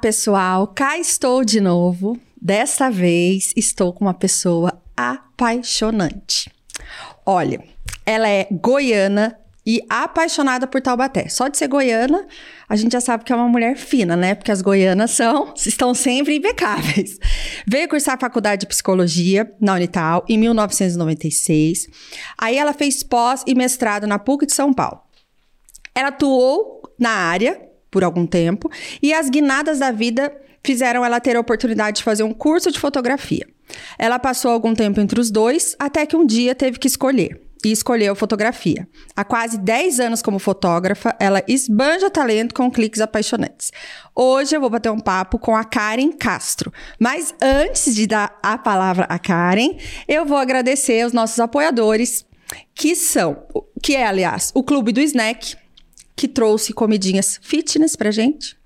Pessoal! Cá estou de novo. Dessa vez estou com uma pessoa apaixonante. Olha, ela é goiana e apaixonada por Taubaté. Só de ser goiana, a gente já sabe que é uma mulher fina, né? Porque as goianas são, estão sempre impecáveis. Veio cursar a faculdade de psicologia na Unital em 1996. Aí ela fez pós e mestrado na PUC de São Paulo. Ela atuou na área por algum tempo e as guinadas da vida fizeram ela ter a oportunidade de fazer um curso de fotografia. Ela passou algum tempo entre os dois, até que um dia teve que escolher. E escolheu fotografia. Há quase 10 anos como fotógrafa, ela esbanja talento com cliques apaixonantes. Hoje eu vou bater um papo com a Karen Castro. Mas antes de dar a palavra a Karen, eu vou agradecer aos nossos apoiadores, que são, que é, aliás, o Clube do Snack, que trouxe comidinhas fitness pra gente.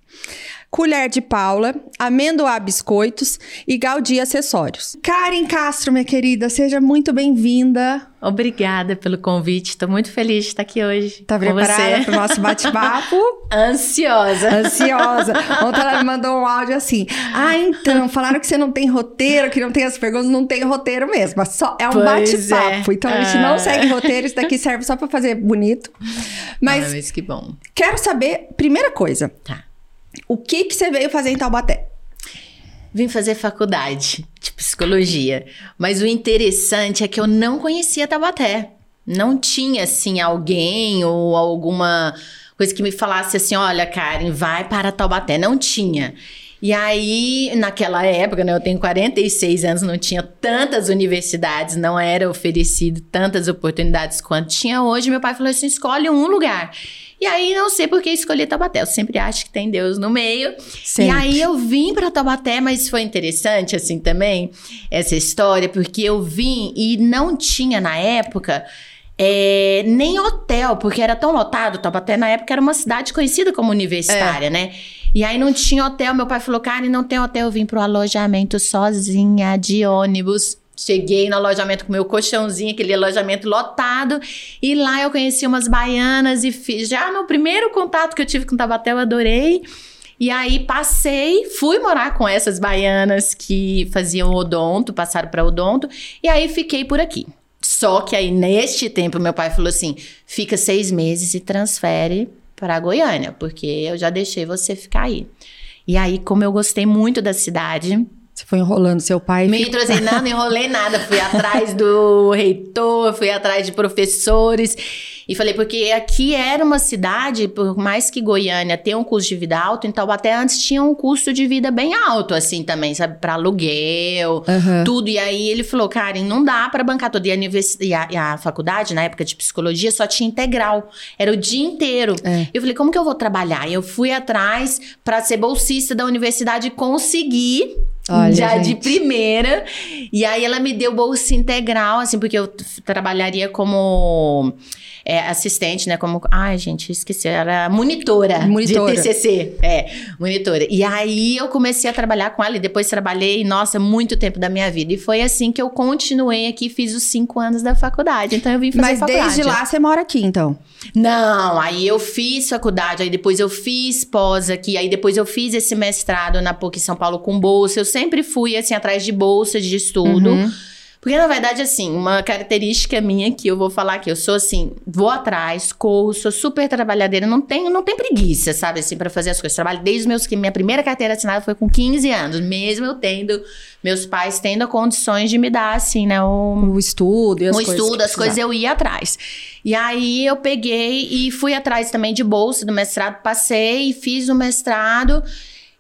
Colher de Paula, Amendoá Biscoitos e Gaudi Acessórios. Karen Castro, minha querida, seja muito bem-vinda. Obrigada pelo convite, estou muito feliz de estar aqui hoje. Tá preparada para o nosso bate-papo? Ansiosa. Ansiosa. Ontem ela me mandou um áudio assim: Ah, então, falaram que você não tem roteiro, que não tem as perguntas, não tem roteiro mesmo. Só é um bate-papo. É. Então a gente ah. não segue roteiro, isso daqui serve só para fazer bonito. Mas, ah, mas que bom. Quero saber, primeira coisa. Tá. O que, que você veio fazer em Taubaté? Vim fazer faculdade de psicologia. Mas o interessante é que eu não conhecia Taubaté. Não tinha, assim, alguém ou alguma coisa que me falasse assim: olha, Karen, vai para Taubaté. Não tinha. E aí, naquela época, né, eu tenho 46 anos, não tinha tantas universidades, não era oferecido tantas oportunidades quanto tinha hoje. Meu pai falou assim: escolhe um lugar. E aí, não sei por que escolhi Taubaté. Eu sempre acho que tem Deus no meio. Sempre. E aí, eu vim para Taubaté, mas foi interessante, assim, também, essa história, porque eu vim e não tinha, na época, é, nem hotel, porque era tão lotado. Taubaté, na época, era uma cidade conhecida como universitária, é. né? E aí não tinha hotel. Meu pai falou, Karen, não tem hotel. Eu vim pro alojamento sozinha de ônibus. Cheguei no alojamento com meu colchãozinho, aquele alojamento lotado. E lá eu conheci umas baianas e fiz. Já no primeiro contato que eu tive com Tabaté, eu adorei. E aí passei, fui morar com essas baianas que faziam odonto, passaram para odonto. E aí fiquei por aqui. Só que aí, neste tempo, meu pai falou assim: fica seis meses e transfere para Goiânia, porque eu já deixei você ficar aí. E aí, como eu gostei muito da cidade, você foi enrolando seu pai? Me trouxe, não, não enrolei nada. Fui atrás do reitor, fui atrás de professores. E falei, porque aqui era uma cidade, por mais que Goiânia tenha um custo de vida alto, então até antes tinha um custo de vida bem alto, assim, também, sabe? Pra aluguel, uhum. tudo. E aí ele falou, Karen, não dá para bancar tudo. E a, e, a, e a, faculdade, na época de psicologia, só tinha integral. Era o dia inteiro. É. Eu falei, como que eu vou trabalhar? E eu fui atrás para ser bolsista da universidade e consegui Olha, já gente. de primeira. E aí ela me deu bolsa integral, assim, porque eu trabalharia como é, assistente, né? Como. Ai, gente, esqueci. Era monitora, monitora. de TCC. É, monitora. E aí eu comecei a trabalhar com ela e depois trabalhei, nossa, muito tempo da minha vida. E foi assim que eu continuei aqui, fiz os cinco anos da faculdade. Então eu vim fazer Mas faculdade. Mas desde lá você mora aqui, então? Não, aí eu fiz faculdade, aí depois eu fiz pós aqui, aí depois eu fiz esse mestrado na PUC São Paulo com bolsa. Eu sempre fui, assim, atrás de bolsa de estudo. Uhum. Porque, na verdade, assim, uma característica minha que eu vou falar aqui, eu sou assim, vou atrás, corro, sou super trabalhadeira, não tenho, não tenho preguiça, sabe, assim, para fazer as coisas. Trabalho desde meus que minha primeira carteira assinada foi com 15 anos, mesmo eu tendo meus pais tendo condições de me dar assim, né, o, o estudo, e as o coisas estudo, as coisas eu ia atrás. E aí eu peguei e fui atrás também de bolsa do mestrado, passei, fiz o mestrado.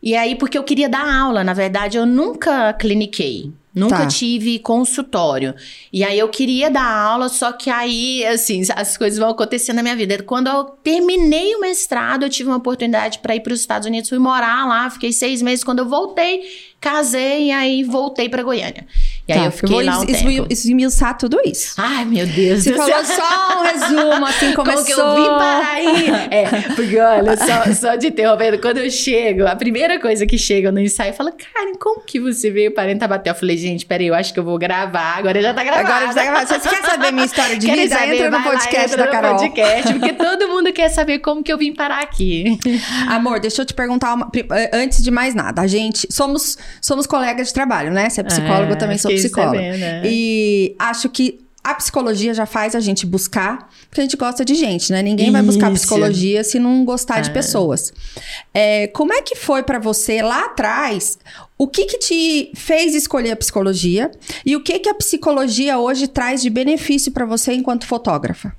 E aí, porque eu queria dar aula, na verdade, eu nunca cliniquei. Nunca tá. tive consultório. E aí eu queria dar aula, só que aí, assim, as coisas vão acontecendo na minha vida. Quando eu terminei o mestrado, eu tive uma oportunidade para ir para os Estados Unidos, fui morar lá, fiquei seis meses. Quando eu voltei, casei e aí voltei pra Goiânia. E aí Tá, eu fiquei vou lá um tempo. esmi- esmiuçar tudo isso. Ai, meu Deus Você falou céu. só um resumo, assim, Como começou... que eu vim parar aí? É, porque olha, só, só de interrompendo, quando eu chego, a primeira coisa que chega no ensaio, fala, Karen, como que você veio parar em Tabaté? Eu falei, gente, peraí, eu acho que eu vou gravar, agora já tá gravado. Agora já tá gravado. Você quer saber minha história de vida? saber? Entra no Vai lá, podcast entra da no Carol. podcast, porque todo mundo quer saber como que eu vim parar aqui. Amor, deixa eu te perguntar uma- eh, antes de mais nada. A gente somos somos colegas de trabalho, né? Você é psicólogo, eu também sou psicóloga. sabendo, né? E acho que a psicologia já faz a gente buscar, porque a gente gosta de gente, né? Ninguém vai buscar Isso. psicologia se não gostar de É. pessoas. É, como é que foi pra você lá atrás? O que que te fez escolher a psicologia? E o que que a psicologia hoje traz de benefício pra você enquanto fotógrafa?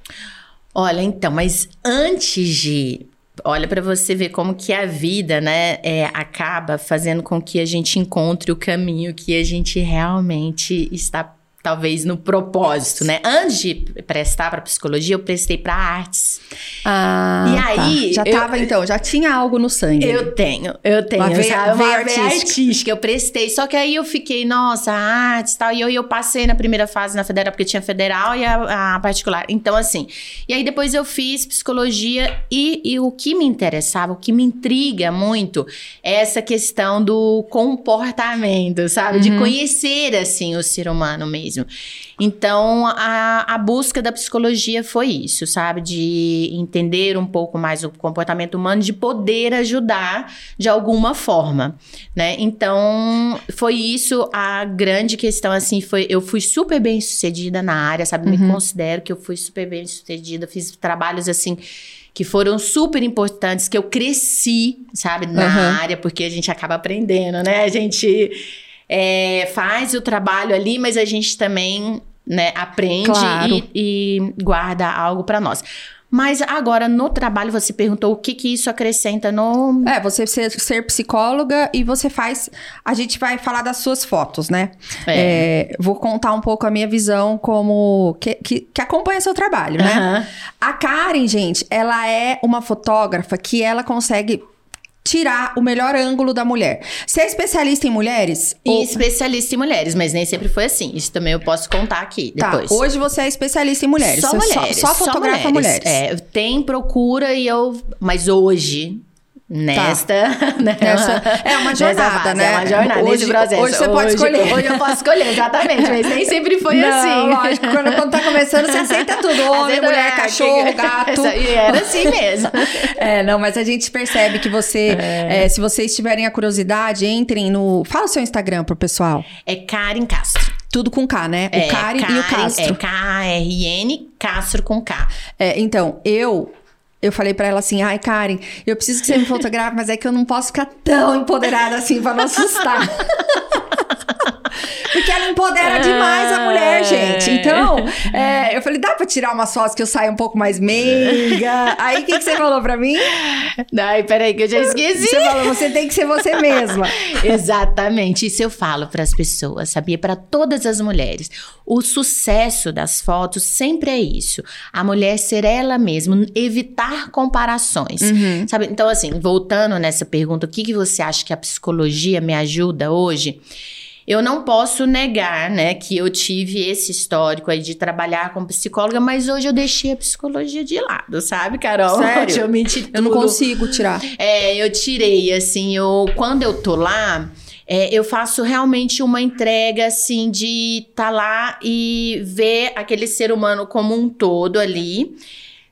Olha, então, mas antes de. Olha pra você ver como que a vida, né, é, acaba fazendo com que a gente encontre o caminho que a gente realmente está talvez no propósito, né? Antes de prestar para psicologia, eu prestei para artes. Ah, E aí, já eu- tava então, já tinha algo no sangue. Eu tenho, eu tenho, Uma veia- sabe? veia Uma veia artística. artística. Eu prestei, só que aí eu fiquei, nossa, artes e tal. E eu, eu passei na primeira fase na federal, porque tinha federal e a, a particular. Então, assim. E aí depois eu fiz psicologia e, e o que me interessava, o que me intriga muito é essa questão do comportamento, sabe? De conhecer, assim, o ser humano mesmo. Então, a, a busca da psicologia foi isso, sabe? De entender um pouco mais o comportamento humano, de poder ajudar de alguma forma, né? Então, foi isso a grande questão, assim, foi... Eu fui super bem sucedida na área, sabe? Me considero que eu fui super bem sucedida, fiz trabalhos, assim... Que foram super importantes, que eu cresci, sabe, na Aham. área, porque a gente acaba aprendendo, né? A gente é, faz o trabalho ali, mas a gente também né, aprende Claro. e, e guarda algo pra nós. Mas agora, no trabalho, você perguntou o que, que isso acrescenta no. É, você ser, ser psicóloga e você faz. A gente vai falar das suas fotos, né? É. É, vou contar um pouco a minha visão como. que, que, que acompanha seu trabalho, né? Aham. A Karen, gente, ela é uma fotógrafa que ela consegue tirar o melhor ângulo da mulher. Você é especialista em mulheres? E Ou- especialista em mulheres, mas nem sempre foi assim. Isso também eu posso contar aqui Tá, depois. hoje você é especialista em mulheres. Só Você mulheres. Só, fotografa mulheres. É, tem procura e eu. Mas hoje. Nesta, né? Nessa- é uma jornada, fase, né? É uma jornada, Hoje- processo. hoje você pode escolher. Hoje eu posso escolher, exatamente. Mas nem sempre foi Não, assim. lógico. Quando, quando tá começando, você aceita tudo. Homem, mulher, é, cachorro, que- gato. E era assim mesmo. É, não, mas a gente percebe que você, é, se vocês tiverem a curiosidade, entrem no. Fala o seu Instagram pro pessoal. É Karen Castro. Tudo com K, né? É, o Karen e o Karen- Castro. É K-A-R-N, Castro com K. É, então, eu. Eu falei pra ela assim, ai, Karen, eu preciso que você me fotografe, mas é que eu não posso ficar tão empoderada assim pra não assustar. Porque ela empodera demais a mulher, gente. Então, é, eu falei, dá pra tirar umas fotos que eu saia um pouco mais meiga? Aí, o que, que você falou pra mim? Ai, peraí que eu já esqueci. Você falou, você tem que ser você mesma. Exatamente, isso eu falo para as pessoas, sabia? Para todas as mulheres. O sucesso das fotos sempre é isso. A mulher ser ela mesma, evitar comparações. Sabe? Então, assim, voltando nessa pergunta, o que, que você acha que a psicologia me ajuda hoje? Eu não posso negar, né, que eu tive esse histórico aí de trabalhar como psicóloga, mas hoje eu deixei a psicologia de lado, sabe, Carol? Sério? Hoje eu menti Eu não consigo tirar. É, eu tirei, assim, eu, quando eu tô lá, é, eu faço realmente uma entrega, assim, de tá lá e ver aquele ser humano como um todo ali.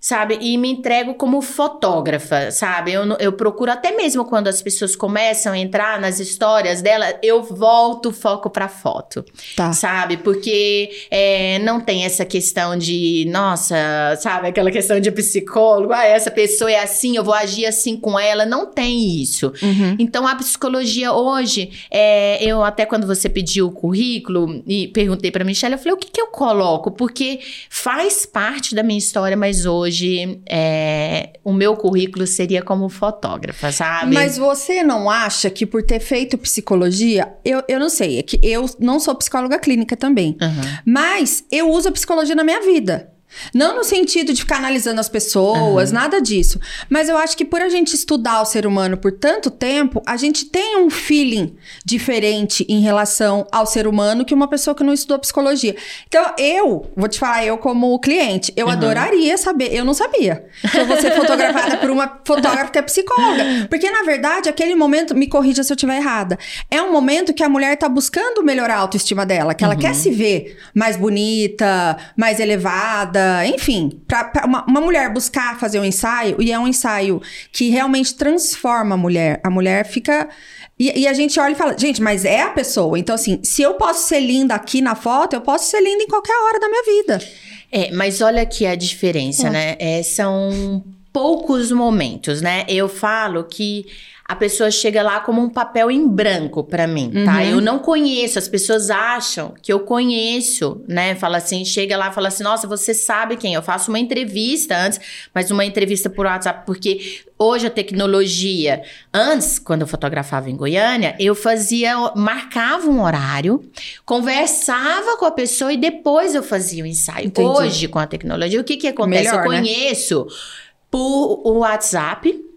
Sabe? E me entrego como fotógrafa, sabe? Eu, eu procuro até mesmo quando as pessoas começam a entrar nas histórias dela, eu volto o foco pra foto Tá. sabe? Porque é, não tem essa questão de, nossa, sabe? Aquela questão de psicólogo, ah, essa pessoa é assim, eu vou agir assim com ela. Não tem isso. Uhum. Então, a psicologia hoje, é, eu até quando você pediu o currículo e perguntei pra Michelle, eu falei, o que, que eu coloco? Porque faz parte da minha história, mas hoje é, o meu currículo seria como fotógrafa, sabe? Mas você não acha que por ter feito psicologia, eu, eu não sei, é que eu não sou psicóloga clínica também, Aham. mas eu uso a psicologia na minha vida. Não no sentido de ficar analisando as pessoas, uhum. nada disso. Mas eu acho que por a gente estudar o ser humano por tanto tempo, a gente tem um feeling diferente em relação ao ser humano que uma pessoa que não estudou psicologia. Então, eu, vou te falar, eu como cliente, eu uhum. adoraria saber, eu não sabia que eu vou ser fotografada por uma fotógrafa que é psicóloga. Porque, na verdade, aquele momento, me corrija se eu estiver errada, é um momento que a mulher tá buscando melhorar a autoestima dela, que ela uhum. quer se ver mais bonita, mais elevada, enfim, para uma, uma, mulher buscar fazer um ensaio, e é um ensaio que realmente transforma a mulher. A mulher fica. E, e, a gente olha e fala, gente, mas é a pessoa. Então, assim, se eu posso ser linda aqui na foto, eu posso ser linda em qualquer hora da minha vida. É, mas olha aqui a diferença, é. né? É, são poucos momentos, né? Eu falo que a pessoa chega lá como um papel em branco para mim, tá? Uhum. Eu não conheço, as pessoas acham que eu conheço, né? Fala assim, chega lá e fala assim: "Nossa, você sabe quem? Eu faço uma entrevista antes, mas uma entrevista por WhatsApp, porque hoje a tecnologia, antes, quando eu fotografava em Goiânia, eu fazia, marcava um horário, conversava com a pessoa e depois eu fazia o ensaio. Entendi. Hoje, com a tecnologia, o que que acontece? Melhor, eu né? conheço né? por WhatsApp,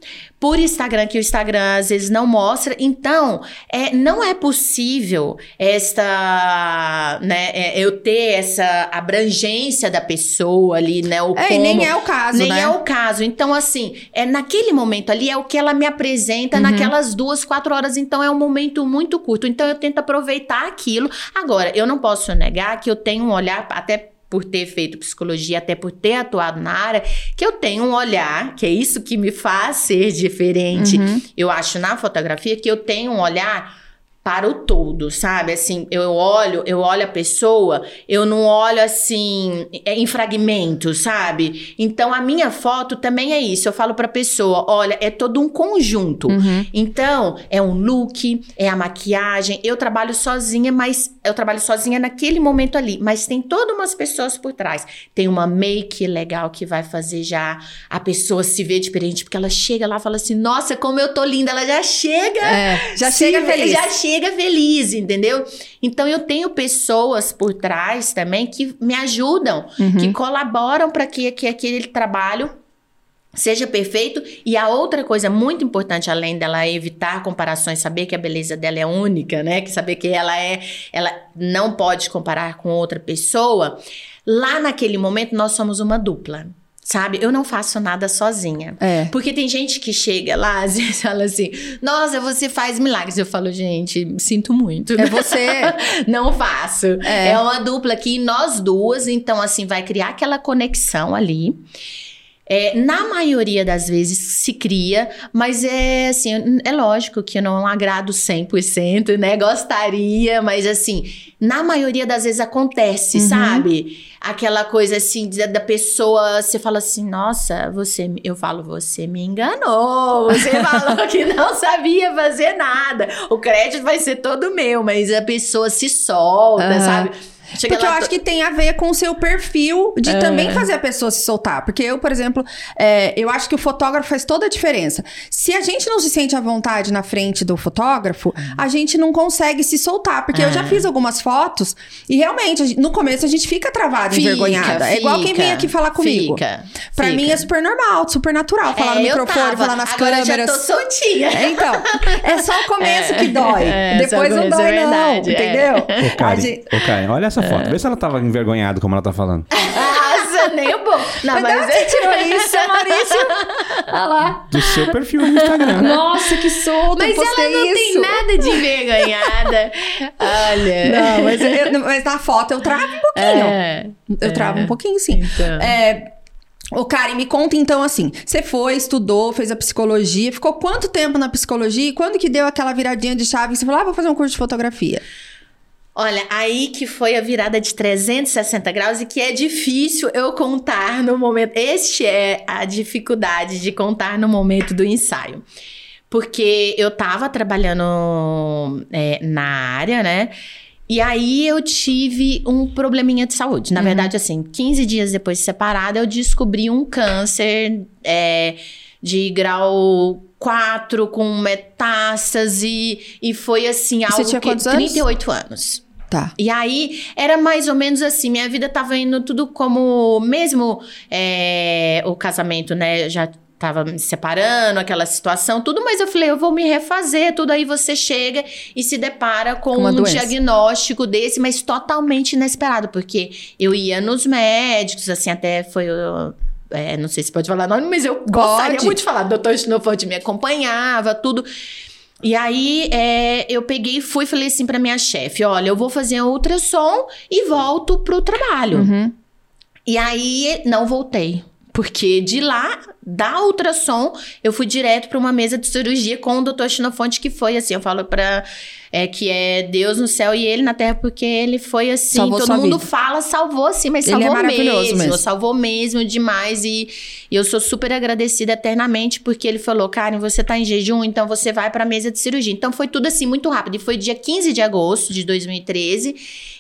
por Instagram, que o Instagram às vezes não mostra. Então, é, não é possível esta, né, é, eu ter essa abrangência da pessoa ali, né? O é, como, nem é o caso, nem né? é o caso. Então, assim, é naquele momento ali é o que ela me apresenta uhum. naquelas duas, quatro horas. Então, é um momento muito curto. Então, eu tento aproveitar aquilo. Agora, eu não posso negar que eu tenho um olhar até por ter feito psicologia, até por ter atuado na área, que eu tenho um olhar, que é isso que me faz ser diferente. Uhum. Eu acho na fotografia que eu tenho um olhar para o todo, sabe? Assim, eu olho, eu olho a pessoa, eu não olho assim é, em fragmentos, sabe? Então a minha foto também é isso. Eu falo para a pessoa, olha, é todo um conjunto. Uhum. Então, é um look, é a maquiagem. Eu trabalho sozinha, mas eu trabalho sozinha naquele momento ali, mas tem todas umas pessoas por trás. Tem uma make legal que vai fazer já a pessoa se ver diferente, porque ela chega lá e fala assim: "Nossa, como eu tô linda". Ela já chega, é, já chega feliz. Já chega chega feliz, entendeu? Então eu tenho pessoas por trás também que me ajudam, uhum. que colaboram para que, que aquele trabalho seja perfeito. E a outra coisa muito importante, além dela evitar comparações, saber que a beleza dela é única, né? Que saber que ela é, ela não pode comparar com outra pessoa. Lá naquele momento nós somos uma dupla. Sabe? Eu não faço nada sozinha. É. Porque tem gente que chega lá, às vezes fala assim: Nossa, você faz milagres. Eu falo, gente, sinto muito. É você. não faço. É. é uma dupla que nós duas, então, assim, vai criar aquela conexão ali. É, na maioria das vezes se cria, mas é assim, é lógico que eu não agrado 100%, né? Gostaria, mas assim, na maioria das vezes acontece, uhum. sabe? Aquela coisa assim da, pessoa, você fala assim: "Nossa, você, eu falo, você me enganou. Você falou que não sabia fazer nada. O crédito vai ser todo meu, mas a pessoa se solta, uhum. sabe? Chega porque eu acho que tem a ver com o seu perfil de é. também fazer a pessoa se soltar. Porque eu, por exemplo, é, eu acho que o fotógrafo faz toda a diferença. Se a gente não se sente à vontade na frente do fotógrafo, uhum. a gente não consegue se soltar. Porque eu já é. fiz algumas fotos e realmente, no começo, a gente fica travada, fica, envergonhada. Fica, é igual quem vem aqui falar comigo. Fica, pra mim é super normal, super natural. Falar é, no microfone, falar nas Agora câmeras. Eu já tô soltinha. É, então, é só o começo que dói. Depois não dói, não. Entendeu? Ô, Karen, gente... ô, Karen, olha essa foto. Vê se ela tava envergonhada, como ela tá falando. Nossa, nem um pouco. Não, mas, mas é... você tirou isso, Maurício? Olha lá. Do seu perfil no Instagram. Nossa, que solto, Mas ela não isso. tem nada de envergonhada. Olha. Não, mas, eu, mas na foto eu travo um pouquinho. É, eu é. travo um pouquinho, sim. Então. É... Ô, Karen, me conta então assim: você foi, estudou, fez a psicologia, ficou quanto tempo na psicologia e quando que deu aquela viradinha de chave? Você falou, ah, vou fazer um curso de fotografia. Olha, aí que foi a virada de 360 graus e que é difícil eu contar no momento. Este é a dificuldade de contar no momento do ensaio. Porque eu tava trabalhando é, na área, né? E aí eu tive um probleminha de saúde. Na uhum. verdade, assim, 15 dias depois de separada, eu descobri um câncer é, de grau 4 com metástase. E foi assim, algo Você tinha que. Quantos 38 anos? Tá. E aí, era mais ou menos assim, minha vida tava indo tudo como, mesmo é, o casamento, né, já tava me separando, aquela situação, tudo, mas eu falei, eu vou me refazer, tudo aí você chega e se depara com Uma um doença. diagnóstico desse, mas totalmente inesperado, porque eu ia nos médicos, assim, até foi... eu, é, não sei se pode falar nome, mas eu gostaria muito de falar. Doutor Xenofonte me acompanhava, tudo. E aí, é, eu peguei e fui e falei assim pra minha chefe: olha, eu vou fazer ultrassom e volto pro trabalho. Uhum. E aí, não voltei. Porque de lá, da ultrassom, eu fui direto pra uma mesa de cirurgia com o doutor Xenofonte, que foi assim, eu falo pra... É, que é Deus no céu e ele na terra, porque ele foi assim, Salvou todo mundo vida. fala, salvou sim, mas Ele é salvou maravilhoso mesmo, mesmo. salvou mesmo demais e, e eu sou super agradecida eternamente porque ele falou, Karen, você tá em jejum, então você vai pra mesa de cirurgia. Então foi tudo assim muito rápido. E foi dia 15 de agosto de 2013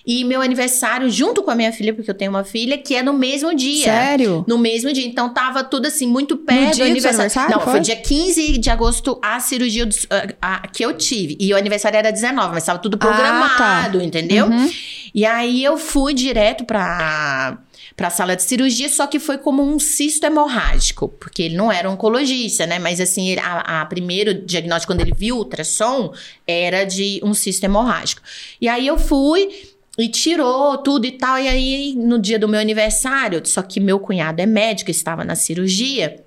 e meu aniversário junto com a minha filha, porque eu tenho uma filha, que é no mesmo dia. Sério? No mesmo dia. Então tava tudo assim, muito perto dia do seu aniversário, Não, foi? foi dia 15 de agosto a cirurgia do- a- a- que eu tive. E o aniversário era 19, mas tava tudo Ah, tá. programado, entendeu? Uhum. E aí eu fui direto pra, pra sala de cirurgia, só que foi como um cisto hemorrágico, porque ele não era oncologista, né? Mas assim, a, a primeiro diagnóstico, quando ele viu o ultrassom, era de um cisto hemorrágico. E aí eu fui. E tirou tudo e tal. E aí, no dia do meu aniversário, só que meu cunhado é médico, estava na cirurgia.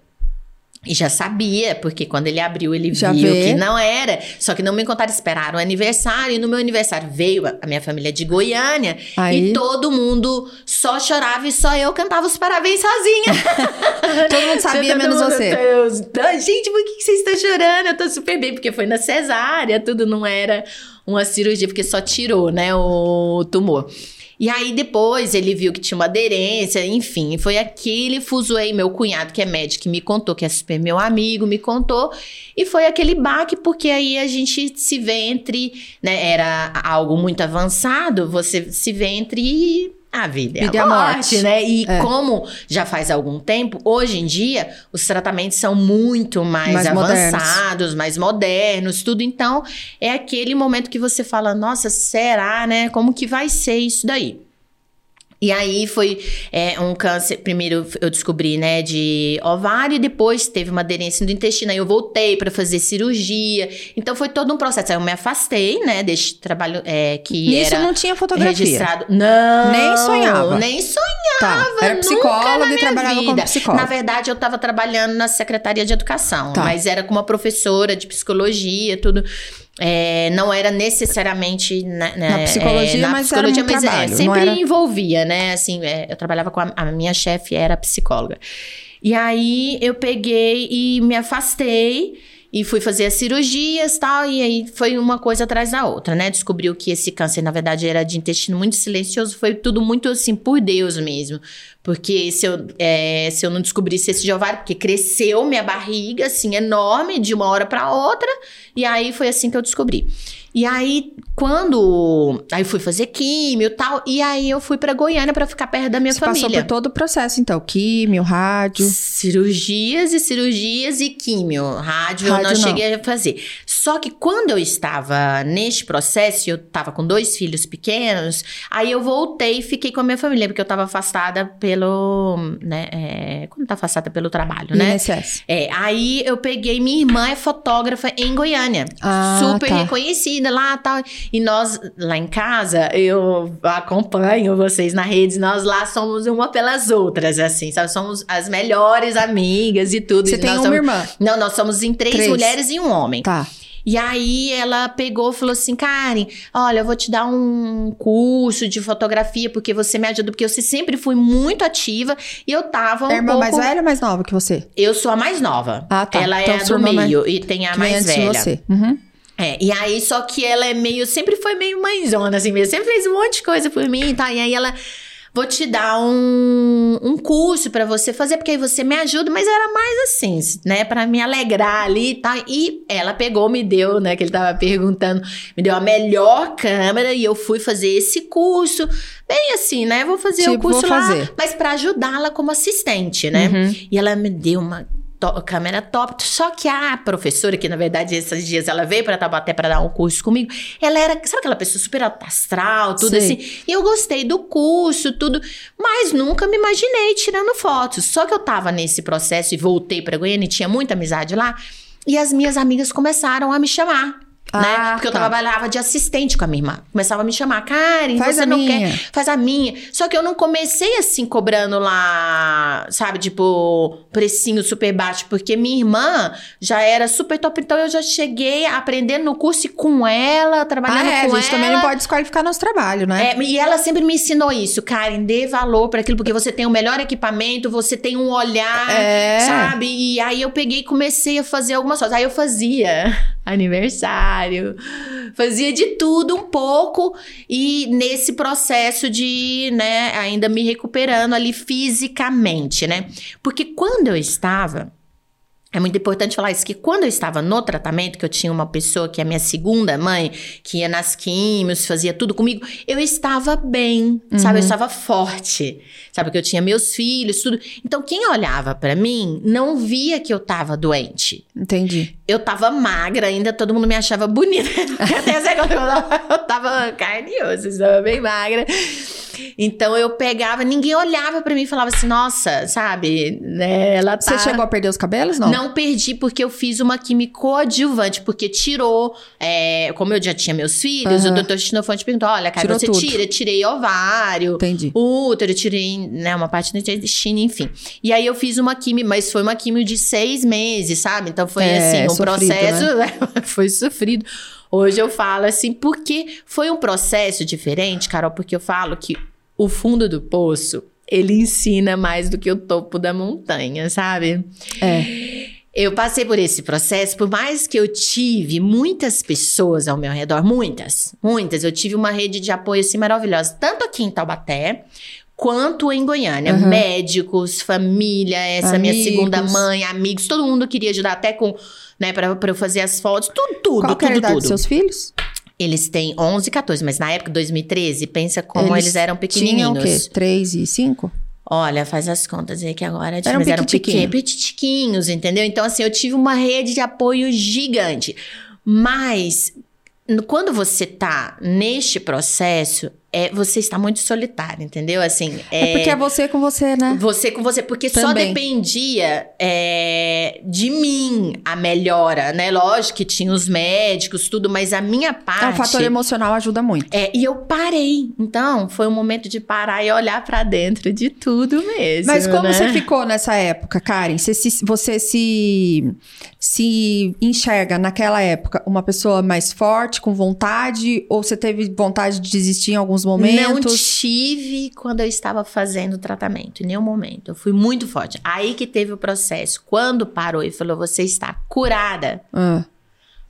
E já sabia, porque quando ele abriu, ele Já viu vê. que não era. Só que não me contaram, esperaram o aniversário. E no meu aniversário veio a minha família de Goiânia. Aí? E todo mundo só chorava e só eu cantava os parabéns sozinha. Todo mundo sabia, Todo menos mundo, você. Deus, gente, por que que vocês estão chorando? Eu tô super bem, porque foi na cesárea, tudo não era uma cirurgia, porque só tirou, né, o tumor. E aí depois ele viu que tinha uma aderência, enfim, foi aquele fuzuei, meu cunhado que é médico, que me contou, que é super meu amigo, me contou, e foi aquele baque, porque aí a gente se vê entre, né, era algo muito avançado, você se vê entre a vida e Vida e a morte, morte. né? E É. como já faz algum tempo, hoje em dia os tratamentos são muito mais, Mais modernos. avançados, mais modernos, tudo. Então, é aquele momento que você fala, nossa, será, né? Como que vai ser isso daí? E aí foi é, um câncer. Primeiro eu descobri, né, de ovário, e depois teve uma aderência do intestino. Aí eu voltei pra fazer cirurgia. Então foi todo um processo. Aí eu me afastei, né, desse trabalho é, que Nisso era não tinha fotografia. registrado. Não! Nem sonhava. Nem sonhava. Tá. Era psicóloga e trabalhava como vida. psicóloga. Na verdade, eu tava trabalhando na Secretaria de Educação, Tá. mas era com uma professora de psicologia, tudo. É, não era necessariamente na, né, Na psicologia, é, na mas era psicologia, um mas é, trabalho, não sempre era- envolvia, né? Assim, é, eu trabalhava com a, a minha chefe, era psicóloga. E aí eu peguei e me afastei e fui fazer as cirurgias tal. E aí foi uma coisa atrás da outra, né? Descobriu que esse câncer, na verdade, era de intestino muito silencioso. Foi tudo muito assim, por Deus mesmo. Porque se eu, é, se eu não descobrisse esse de ovário, porque cresceu minha barriga, assim, enorme, de uma hora pra outra. E aí foi assim que eu descobri. E aí, quando. Aí fui fazer químio e tal. E aí eu fui pra Goiânia pra ficar perto da minha Você família. passou por todo o processo, então. Químio, rádio. Cirurgias e cirurgias e químio. Rádio, eu Rádio não não. cheguei a fazer. Só que quando eu estava neste processo, eu estava com dois filhos pequenos, aí eu voltei e fiquei com a minha família, porque eu estava afastada pelo. Né, é, quando tá afastada pelo trabalho, né? INSS. É, aí eu peguei, minha irmã é fotógrafa em Goiânia. Ah, super tá. reconhecida lá e tal. E nós, lá em casa, eu acompanho vocês na rede, nós lá somos uma pelas outras, assim, sabe? Somos as melhores amigas e tudo. Você E tem uma somos- irmã. Não, nós somos em três, Três. mulheres e um homem. Tá. E aí ela pegou e falou assim: Karen, olha, eu vou te dar um curso de fotografia, porque você me ajuda, porque eu sempre fui muito ativa e eu tava um é a irmã pouco... mais velha ou mais nova que você? Eu sou a mais nova. Ah, tá. Ela Então, é a do mais- meio e tem a Que mais velha. você. Uhum. É, e aí, só que ela é meio. Sempre foi meio mãezona, assim mesmo. Sempre fez um monte de coisa por mim e tal. E aí ela. Vou te dar um, um curso pra você fazer, porque aí você me ajuda, mas era mais assim, né, Pra me alegrar ali e tal. E ela pegou, me deu, né, que ele tava perguntando, me deu a melhor câmera e eu fui fazer esse curso. Bem assim, né? Vou fazer o Tipo, curso vou lá, fazer. mas pra ajudá-la como assistente, né? Uhum. E ela me deu uma to- câmera top. Só que a professora, que na verdade esses dias ela veio pra Taubaté pra dar um curso comigo, ela era, sabe aquela pessoa super astral, tudo Sei. assim. E eu gostei do curso, tudo, mas nunca me imaginei tirando fotos. Só que eu tava nesse processo e voltei pra Goiânia e tinha muita amizade lá. E as minhas amigas começaram a me chamar. Ah, né? Porque eu tá. trabalhava de assistente com a minha irmã. Começava a me chamar, Karen, Faz você a não minha." quer? Faz a minha. Só que eu não comecei assim, cobrando lá, sabe, tipo, precinho super baixo, porque minha irmã já era super top, então eu já cheguei aprendendo no curso e com ela, trabalhando Ah, é, a com gente ela. também não pode desqualificar nosso trabalho, né? É, e ela sempre me ensinou isso, Karen, dê valor para aquilo, porque você tem o melhor equipamento, você tem um olhar, É. sabe? E aí eu peguei e comecei a fazer algumas coisas. Aí eu fazia aniversário, fazia de tudo um pouco e nesse processo de, né, ainda me recuperando ali fisicamente, né? Porque quando eu estava é muito importante falar isso, que quando eu estava no tratamento, que eu tinha uma pessoa que é minha segunda mãe, que ia nas químios, fazia tudo comigo, eu estava bem, sabe? Eu estava forte, sabe? Que eu tinha meus filhos, tudo. Então, quem olhava pra mim não via que eu tava doente. Entendi. Eu tava magra ainda, todo mundo me achava bonita. Até essa eu tava- eu tava carne e osso, eu estava bem magra. Então eu pegava, ninguém olhava pra mim e falava assim, nossa, sabe? Né, ela tá... Você chegou a perder os cabelos? Não. Não perdi porque eu fiz uma química coadjuvante, porque tirou. é, como eu já tinha meus filhos, Aham. o doutor Xenofante perguntou: olha, cara, Tirou você tudo. tira? Tirei ovário. Entendi. Útero, tirei, né, uma parte do intestino, enfim. E aí eu fiz uma química, mas foi uma química de seis meses, sabe? Então foi É, assim, um sofrido, processo, foi sofrido. Hoje eu falo assim, porque foi um processo diferente, Carol, porque eu falo que o fundo do poço, ele ensina mais do que o topo da montanha, sabe? É. Eu passei por esse processo, por mais que eu tive muitas pessoas ao meu redor, muitas, muitas, eu tive uma rede de apoio assim maravilhosa, tanto aqui em Taubaté, quanto em Goiânia. Aham. Médicos, família, essa minha Amigos. segunda mãe, amigos, todo mundo queria ajudar até com, né, pra, pra eu fazer as fotos, tudo, tudo, Qual que é a tudo, idade tudo. dos seus filhos? Eles têm 11 e 14, mas na época, 2013, pensa como eles, eram Tinham o pequenininhos. quê? 3 e 5? Olha, faz as contas aí que agora Eram mas eram pequenos, petitiquinhos, entendeu? Então, assim, eu tive uma rede de apoio gigante. Mas quando você tá neste processo, é, você está muito solitário, entendeu? Assim, É, porque é você com você, né? você com você, porque só Também. dependia é, de mim a melhora, né? Lógico que tinha os médicos, tudo, mas a minha parte. É, o fator emocional ajuda muito. É, e eu parei. Então, foi um momento de parar e olhar pra dentro de tudo mesmo. Mas como né? você ficou nessa época, Karen? Você, se, você se, se enxerga naquela época uma pessoa mais forte, com vontade? Ou você teve vontade de desistir em alguns Não momentos? tive quando eu estava fazendo o tratamento, em nenhum momento. Eu fui muito forte. Aí que teve o processo. Quando parou e falou, você está curada. Ah,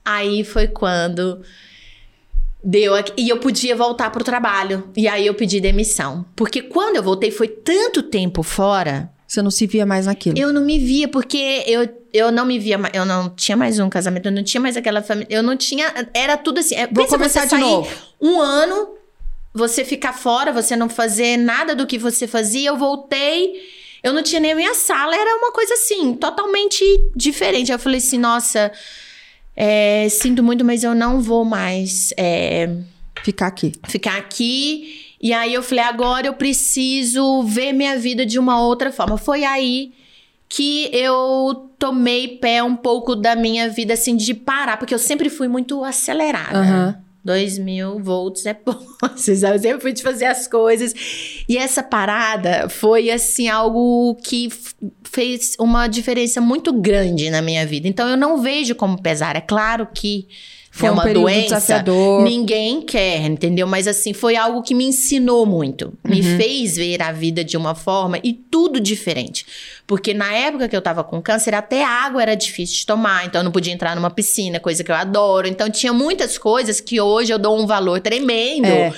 Aí foi quando deu aqui. E eu podia voltar pro trabalho. E aí eu pedi demissão. Porque quando eu voltei, foi tanto tempo fora. você não se via mais naquilo. Eu não me via, porque eu, eu não me via, eu não tinha mais um casamento, eu não tinha mais aquela família, eu não tinha, era tudo assim. é, Vou começar de novo. Um ano, você ficar fora, você não fazer nada do que você fazia, eu voltei, eu não tinha nem a minha sala, era uma coisa assim, totalmente diferente. Eu falei assim, nossa, é, sinto muito, mas eu não vou mais. é, Ficar aqui. ficar aqui. E aí eu falei, agora eu preciso ver minha vida de uma outra forma. Foi aí que eu tomei pé um pouco da minha vida, assim, de parar, porque eu sempre fui muito acelerada. Aham. 2 mil volts é bom. Eu sempre fui de fazer as coisas. E essa parada foi, assim, algo que fez uma diferença muito grande na minha vida. Então, eu não vejo como pesar. É claro que Foi é um uma período doença. desafiador. Ninguém quer, entendeu? Mas assim, foi algo que me ensinou muito. Me Uhum. fez ver a vida de uma forma e tudo diferente. Porque na época que eu tava com câncer, até água era difícil de tomar. Então eu não podia entrar numa piscina, coisa que eu adoro. Então tinha muitas coisas que hoje eu dou um valor tremendo. É.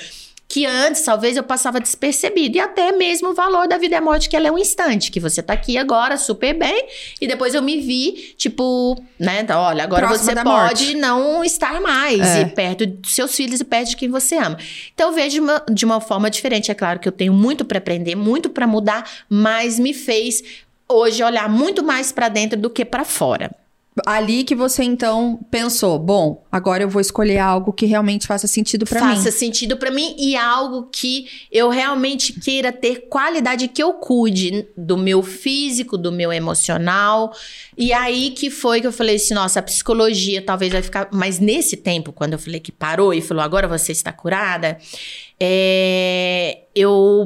Que antes, talvez, eu passava despercebido. E até mesmo o valor da vida e morte, que ela é um instante. Que você tá aqui agora, super bem. E depois eu me vi, tipo, né? então, Olha, agora Próxima você pode morte. não estar mais. É. E perto dos seus filhos e perto de quem você ama. Então eu vejo de uma, de uma forma diferente. É claro que eu tenho muito para aprender, muito para mudar, mas me fez hoje olhar muito mais pra dentro do que pra fora. Ali que você então pensou, bom, agora eu vou escolher algo que realmente faça sentido pra mim. faça sentido pra mim e algo que eu realmente queira ter qualidade que eu cuide do meu físico, do meu emocional. E aí que foi que eu falei assim, nossa, a psicologia talvez vai ficar, mas nesse tempo quando eu falei que parou e falou agora você está curada, é, eu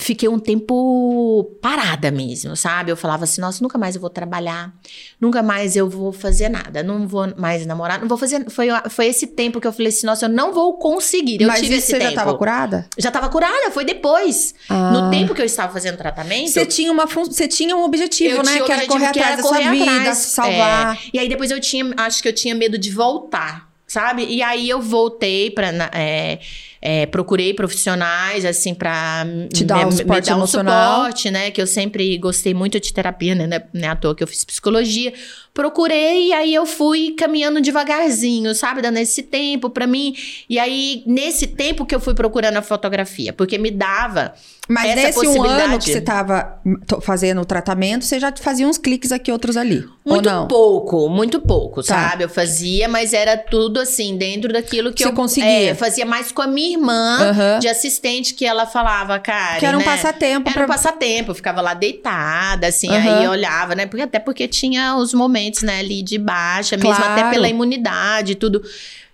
fiquei um tempo parada mesmo, sabe? Eu falava assim, nossa, nunca mais eu vou trabalhar, nunca mais eu vou fazer nada, não vou mais namorar, não vou fazer. Foi, foi esse tempo que eu falei assim, nossa, eu não vou conseguir. Eu Mas tive esse você tempo. já tava curada? Já tava curada, foi depois. Ah. No tempo que eu estava fazendo tratamento. Você tinha, uma você tinha um objetivo, eu né? tinha que era objetivo correr que atrás era da sua correr vida, atrás. se salvar. É. E aí depois eu tinha, acho que eu tinha medo de voltar, sabe? E aí eu voltei pra. na- é, é, procurei profissionais, assim, pra Te dar um me, suporte me dar um emocional. suporte, né? Que eu sempre gostei muito de terapia, né? Não é à toa que eu fiz psicologia. Procurei e aí eu fui caminhando devagarzinho, sabe? Dando esse tempo pra mim. E aí, nesse tempo que eu fui procurando a fotografia, porque me dava Mas essa nesse um ano que você tava to- fazendo o tratamento, você já fazia uns cliques aqui, outros ali. Muito ou não? pouco, muito pouco, Tá. sabe? Eu fazia, mas era tudo assim, dentro daquilo que Você eu conseguia. é, fazia mais com a minha irmã Aham. de assistente, que ela falava, cara. Que era um né? passatempo Era pra- um passatempo, eu ficava lá deitada, assim, Aham. aí eu olhava, né? Porque, até porque tinha os momentos, né, ali de baixa, mesmo Claro. até pela imunidade e tudo.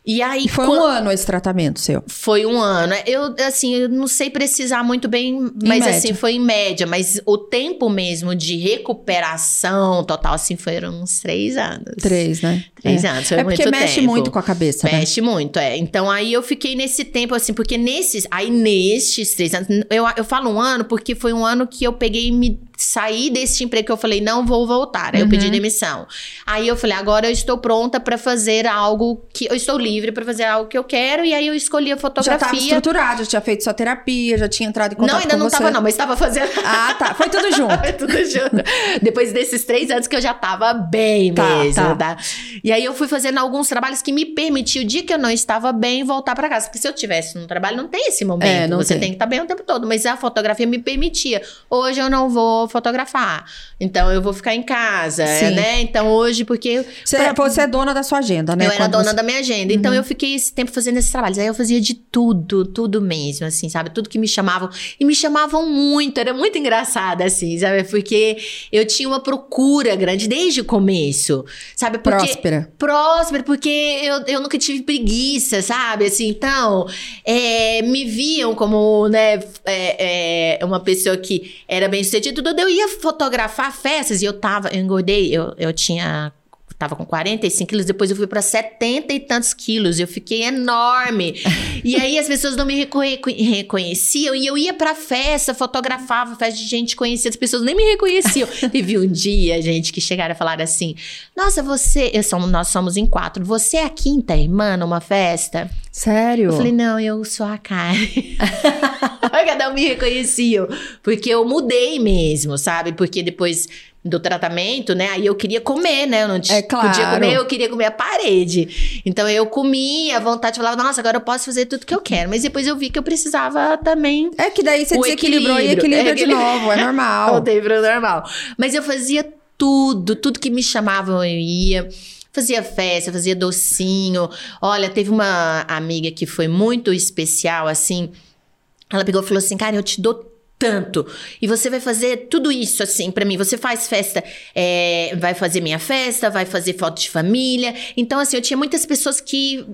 E aí E foi quan- um ano esse tratamento seu. foi um ano. Eu, assim, eu não sei precisar muito bem, mas assim, foi em média. Mas o tempo mesmo de recuperação total, assim, foram uns três anos. Três, né? É. foi É porque mexe tempo. muito com a cabeça, né? Mexe muito, é. Então aí eu fiquei nesse tempo, assim, porque nesses. Aí nestes três anos. Eu, eu falo um ano porque foi um ano que eu peguei e me saí desse emprego que eu falei, não vou voltar. Aí eu Uhum. pedi demissão. Aí eu falei, agora eu estou pronta pra fazer algo que. Eu estou livre pra fazer algo que eu quero. E aí eu escolhi a Já fotografia. tava estruturado, já tinha feito sua terapia, já tinha entrado em contato Não, ainda não tava, não, mas tava fazendo. Ah, tá. Foi tudo junto. Foi tudo junto. Depois desses três anos que eu já tava bem Tá, mesmo, tá. tá. E aí eu fui fazendo alguns trabalhos que me permitiam, o dia que eu não estava bem, voltar pra casa. Porque se eu tivesse no trabalho, não tem esse momento. É, Você tem. tem que estar bem o tempo todo. Mas a fotografia me permitia. Hoje eu não vou fotografar. Então eu vou ficar em casa, Sim. né? Então hoje, porque. Você, pra- você é dona da sua agenda, né? eu era Quando dona você- Uhum. da minha agenda. Então eu fiquei esse tempo fazendo esses trabalhos. Aí eu fazia de tudo, tudo mesmo, assim, sabe? Tudo que me chamavam. E me chamavam muito, era muito engraçado, assim, sabe? Porque eu tinha uma procura grande desde o começo, sabe? Porque, Próspera. Próspera, porque eu, eu nunca tive preguiça, sabe? Assim, então, é, me viam como, né, é, é, uma pessoa que era bem sucedida. Eu ia fotografar festas e eu tava, eu engordei, eu, eu tinha. Tava com 45 quilos, depois eu fui pra 70 e tantos quilos. Eu fiquei enorme. e aí as pessoas não me reconhe- reconheciam. E eu ia pra festa, fotografava festa de gente conhecida, as pessoas nem me reconheciam. Teve um dia, gente, que chegaram a falar assim: Nossa, você. Eu somos, nós somos em quatro. Você é a quinta irmã numa festa? Sério? Eu falei, não, eu sou a Karen. Cada um me reconheciam. Porque eu mudei mesmo, sabe? Porque depois do tratamento, né? Aí eu queria comer, né? Eu não É podia claro. comer, eu queria comer a parede. Então eu comia, à vontade, falava, nossa, agora eu posso fazer tudo que eu quero. Mas depois eu vi que eu precisava também É que daí você desequilibrou e equilibra É, de novo, é normal. Voltei pro normal. Mas eu fazia tudo, tudo que me chamavam eu ia. Fazia festa, fazia docinho. Olha, teve uma amiga que foi muito especial, assim. Ela pegou e falou assim: Cara, eu te dou tanto. E você vai fazer tudo isso assim pra mim. Você faz festa, é, vai fazer minha festa, vai fazer foto de família. Então, assim, eu tinha muitas pessoas que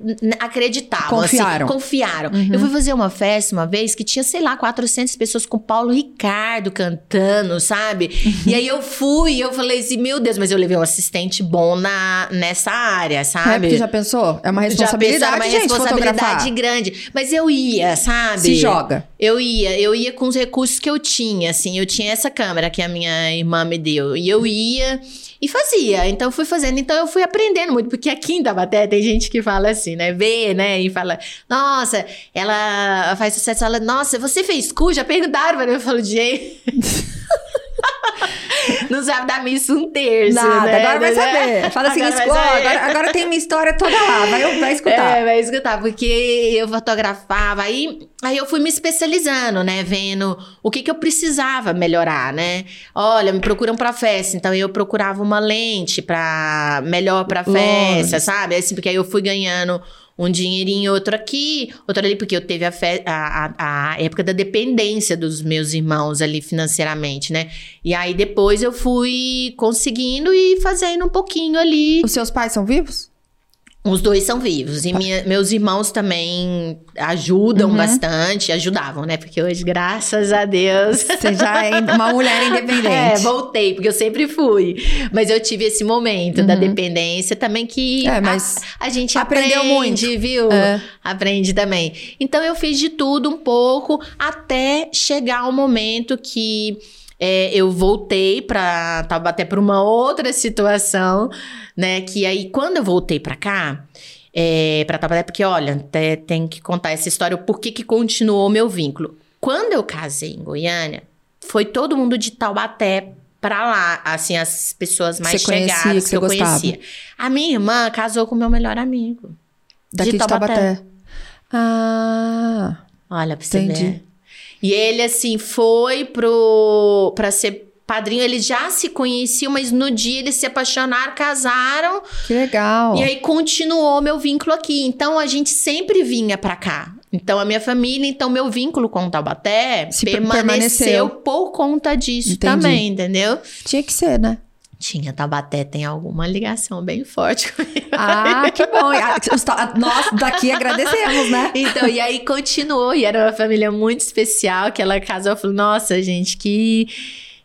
acreditavam. Confiaram. Assim, confiaram. Eu fui fazer uma festa uma vez que tinha, sei lá, 400 pessoas com Paulo Ricardo cantando, sabe? E aí eu fui e eu falei assim: Meu Deus, mas eu levei um assistente bom na, nessa área, É, sabe? porque já pensou? É uma Já responsabilidade, pensava, uma gente, responsabilidade grande. Mas eu ia, sabe? Se joga. Eu ia, eu ia com os recursos que eu tinha, assim. Eu tinha essa câmera que a minha irmã me deu. E eu ia e fazia. Então, eu fui fazendo. Então, eu fui aprendendo muito. Porque aqui em Tabaté tem gente que fala assim, né? Vê, né? E fala, nossa, ela faz sucesso. Fala, nossa, você fez cu? Já perguntaram. Eu falo, gente... não sabe da missa um terço. Nada, né? agora vai saber. Fala assim, Agora agora, agora tem minha história toda lá, vai, vai escutar. É, vai escutar, porque eu fotografava, aí, aí eu fui me especializando, né, vendo o que que eu precisava melhorar, né? Olha, me procuram pra festa, então eu procurava uma lente pra melhor pra festa, Lógico. sabe? Assim, porque aí eu fui ganhando um dinheirinho, outro aqui, outro ali, porque eu teve a, a, a época da dependência dos meus irmãos ali financeiramente, né? E aí depois eu fui conseguindo e fazendo um pouquinho ali. Os seus pais são vivos? Os dois são vivos. E minha- meus irmãos também ajudam Uhum. bastante. Ajudavam, né? Porque hoje, graças a Deus. Você já é uma mulher É, independente. voltei, porque eu sempre fui. Mas eu tive esse momento da dependência também que Uhum. É, mas a, a gente aprendeu aprende, muito. viu? É. Aprende também. Então eu fiz de tudo um pouco até chegar um momento que é, eu voltei para Taubaté para uma outra situação, né? Que aí quando eu voltei para cá, é, para Taubaté, porque olha, até tem que contar essa história, por que que continuou meu vínculo. Quando eu casei em Goiânia, foi todo mundo de Taubaté pra lá, assim, as pessoas mais Você conhecia, chegadas que que, você eu gostava. conhecia. A minha irmã casou com o meu melhor amigo. daqui de Taubaté. Ah, Olha, pra você Entendi. ver. E ele, assim, foi pro, pra ser padrinho. Eles já se conheciam, mas no dia eles se apaixonaram, casaram. que legal. E aí continuou meu vínculo aqui. Então a gente sempre vinha pra cá. Então a minha família, então meu vínculo com o Taubaté permaneceu, permaneceu. por conta disso Entendi. também, entendeu? Tinha que ser, né? Tinha Taubaté, tem alguma ligação bem forte comigo. Ah, que bom. Nós daqui agradecemos, né? Então, e aí continuou, e era uma família muito especial, que ela casou, eu falei, nossa, gente, que,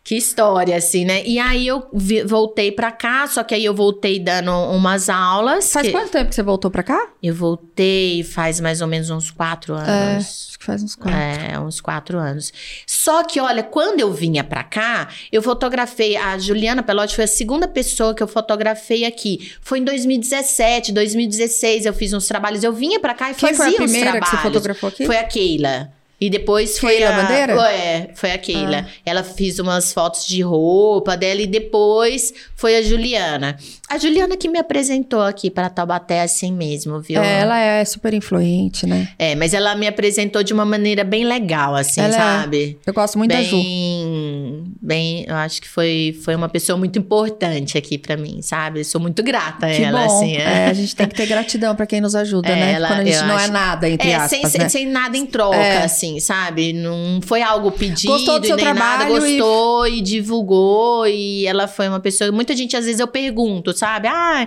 que história, assim, né? E aí eu vi- voltei pra cá, só que aí eu voltei dando umas aulas. Faz que- quanto tempo que você voltou pra cá? Eu voltei faz mais ou menos uns quatro É, anos. acho que faz uns quatro. É, uns quatro anos. Só que, olha, quando eu vinha pra cá, eu fotografei. A Juliana Pelotti foi a segunda pessoa que eu fotografei aqui. Foi em 2017, 2016, eu fiz uns trabalhos. Eu vinha pra cá e Quem fazia foi a primeira que você fotografou aqui? Foi a Keila. E depois foi Keila a... Bandeira? É, foi a Keila. Ela fez umas fotos de roupa dela e depois foi a Juliana. A Juliana que me apresentou aqui para Taubaté assim mesmo, viu? É, ela é super influente, né? É, mas ela me apresentou de uma maneira bem legal, assim, Ela é- sabe? Eu gosto muito da Ju. Bem, bem, eu acho que foi, foi uma pessoa muito importante aqui pra mim, sabe? Eu sou muito grata a Que ela, bom. assim. É, a gente tem que ter gratidão pra quem nos ajuda, É, né? ela- Quando a gente não é acho- nada, entre É, aspas, sem, né? sem nada em troca, É. assim, sabe? Não foi algo pedido Gostou do e seu nem nada, trabalho e- gostou e... divulgou. E ela foi uma pessoa. Muita gente, às vezes, eu pergunto, sabe? Ah,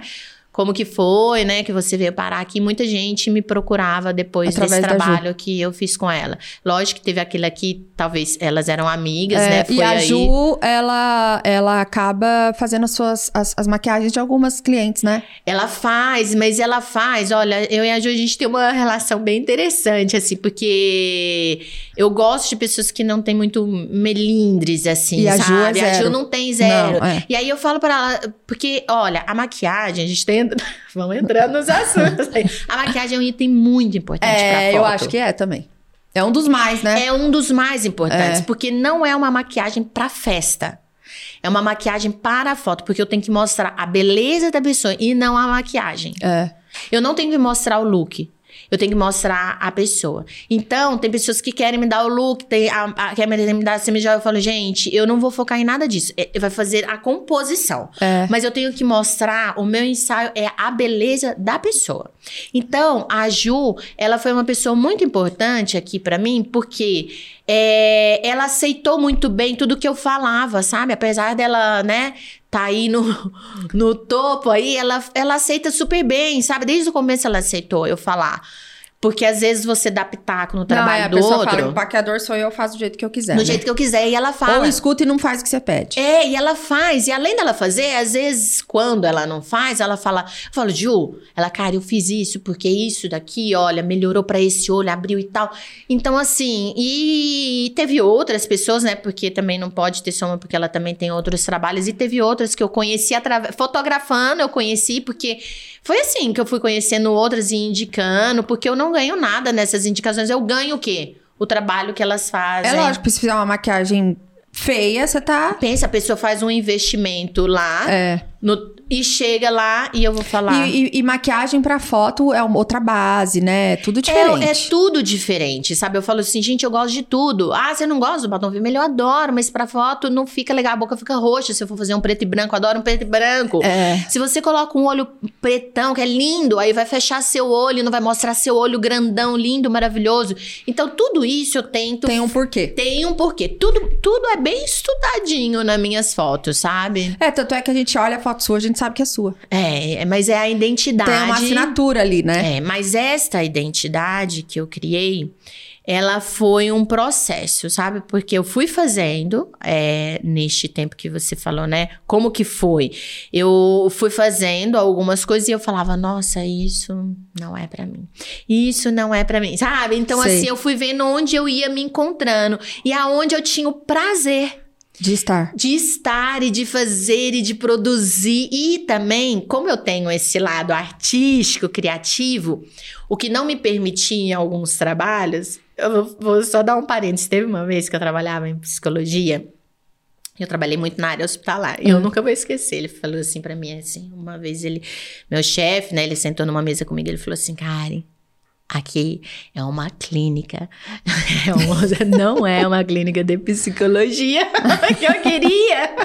como que foi, né? Que você veio parar aqui. Muita gente me procurava depois Através desse Ju. trabalho que eu fiz com ela. Lógico que teve aquele aqui, talvez elas eram amigas, É, né? Foi e a aí. Ju, ela, ela acaba fazendo as suas as, as maquiagens de algumas clientes, né? Ela faz, mas ela faz. Olha, eu e a Ju, a gente tem uma relação bem interessante, assim, porque eu gosto de pessoas que não têm muito melindres, assim, E a Ju sabe? é A Ju não tem zero. Não, é. E aí eu falo pra ela, porque, olha, a maquiagem, a gente tem. Vamos entrando nos assuntos aí. A maquiagem é um item muito importante pra É, foto. eu acho que é também. É um dos mais, né? É um dos mais importantes, É. porque não é uma maquiagem pra festa. É uma maquiagem para a foto, porque eu tenho que mostrar a beleza da pessoa e não a maquiagem. É. Eu não tenho que mostrar o look. Eu tenho que mostrar a pessoa. Então, tem pessoas que querem me dar o look, tem a, a, querem me dar a semijoia. Eu falo, gente, eu não vou focar em nada disso. É, vai fazer a composição. É. Mas eu tenho que mostrar, o meu ensaio é a beleza da pessoa. Então, a Ju, ela foi uma pessoa muito importante aqui pra mim, porque é, ela aceitou muito bem tudo que eu falava, sabe? Apesar dela, né, tá aí no, no topo aí, ela, ela aceita super bem, sabe? Desde o começo ela aceitou eu falar. Porque às vezes você dá pitaco no trabalho não, é, a do outro, fala, o paqueador sou eu, eu faço do jeito que eu quiser. do né? jeito que eu quiser, e ela fala. Ou escuta e não faz o que você pede. É, e ela faz. E além dela fazer, às vezes, quando ela não faz, ela fala. Eu falo, Ju, ela, cara, eu fiz isso porque isso daqui, olha, melhorou pra esse olho, abriu e tal. Então, assim, e teve outras pessoas, né? Porque também não pode ter só uma, porque ela também tem outros trabalhos. E teve outras que eu conheci através. Fotografando, eu conheci, porque foi assim que eu fui conhecendo outras e indicando, porque eu não ganho nada nessas indicações. Eu ganho o quê? O trabalho que elas fazem. É lógico, se fizer uma maquiagem feia, você tá. Pensa, a pessoa faz um investimento lá É. no- e chega lá e eu vou falar. E, e- e maquiagem pra foto é outra base, né? Tudo É, diferente. é tudo diferente, sabe? Eu falo assim, gente, eu gosto de tudo. Ah, você não gosta do batom vermelho? Eu adoro, mas pra foto não fica legal, a boca fica roxa. Se eu for fazer um preto e branco, eu adoro um preto e branco. É. Se você coloca um olho pretão, que é lindo, aí vai fechar seu olho, não vai mostrar seu olho grandão, lindo, maravilhoso. Então, tudo isso eu tento. Tem um porquê. Tem um porquê. Tudo, tudo é bem estudadinho nas minhas fotos, sabe? É, tanto é que a gente olha a foto sua, a gente sabe que é sua. É, é, mas é a identidade. Tem uma assinatura ali, né? É, mas esta identidade que eu criei, ela foi um processo, sabe? Porque eu fui fazendo, é, neste tempo que você falou, né? Como que foi? Eu fui fazendo algumas coisas e eu falava, nossa, isso não é pra mim. Isso não é pra mim, sabe? Então, Sei. assim, eu fui vendo onde eu ia me encontrando e aonde eu tinha o prazer De estar. de estar e de fazer e de produzir. E também, como eu tenho esse lado artístico, criativo, o que não me permitia em alguns trabalhos. Eu vou, só dar um parênteses. Teve uma vez que eu trabalhava em psicologia. Eu trabalhei muito na área hospitalar. E eu nunca vou esquecer. Ele falou assim pra mim, assim, uma vez ele... Meu chefe, né? Ele sentou numa mesa comigo. Ele falou assim, Karen... Aqui é uma clínica. É uma- não é uma clínica de psicologia. que eu queria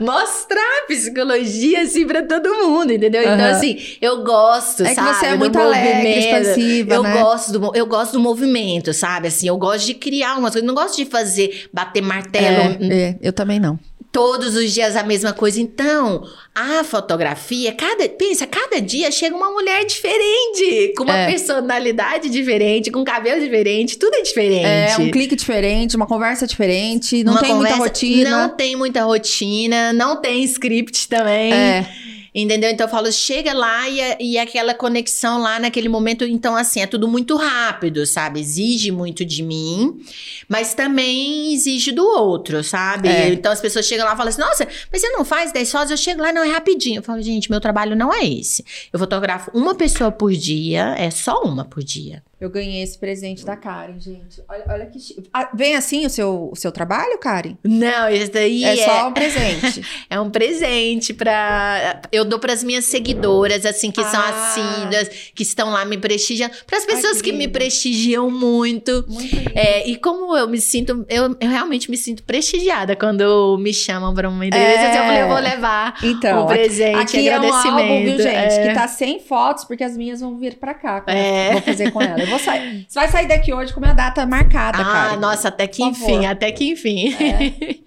mostrar psicologia assim pra todo mundo, entendeu? Então, Aham. assim, eu gosto, É que sabe? você é muito alegre, expansiva, Eu né? gosto do, eu gosto do movimento, sabe? Assim, eu gosto de criar umas coisas. Não gosto de fazer, bater martelo É, é, eu também não. Todos os dias a mesma coisa. Então, a fotografia, cada, pensa, cada dia chega uma mulher diferente, com uma É. personalidade diferente, com cabelo diferente, tudo é diferente. É um clique diferente, uma conversa diferente, não Uma tem muita conversa- rotina. Não tem muita rotina, não tem script também. É. Entendeu? Então eu falo, chega lá e, é- e aquela conexão lá naquele momento. Então, assim, é tudo muito rápido, sabe? Exige muito de mim, mas também exige do outro, sabe? É. Então as pessoas chegam lá e falam assim: nossa, mas você não faz 10 fotos? Eu chego lá, não, é rapidinho. Eu falo, gente, meu trabalho não é esse. Eu fotografo uma pessoa por dia, é só uma por dia. Eu ganhei esse presente da Karen, gente. Olha, olha que Ah, Vem assim o seu, o seu trabalho, Karen? Não, isso daí É é, só um presente. é um presente pra. Eu dou pras minhas seguidoras, assim, que são Ah. assíduas, que estão lá me prestigiando. Pras Ai, pessoas que que, me prestigiam muito. Muito lindo. É, e como eu me sinto, eu, eu realmente me sinto prestigiada quando me chamam pra uma entrevista. É. Eu falei, eu vou levar Então, o presente, aqui é um agradecimento. álbum, viu, gente? É. Que tá sem fotos, porque as minhas vão vir pra cá. É. Vou fazer com ela. Eu vou sair. Você vai sair daqui hoje com a minha data marcada, Ah, Karen. nossa, até que Por enfim, favor. É. até que enfim.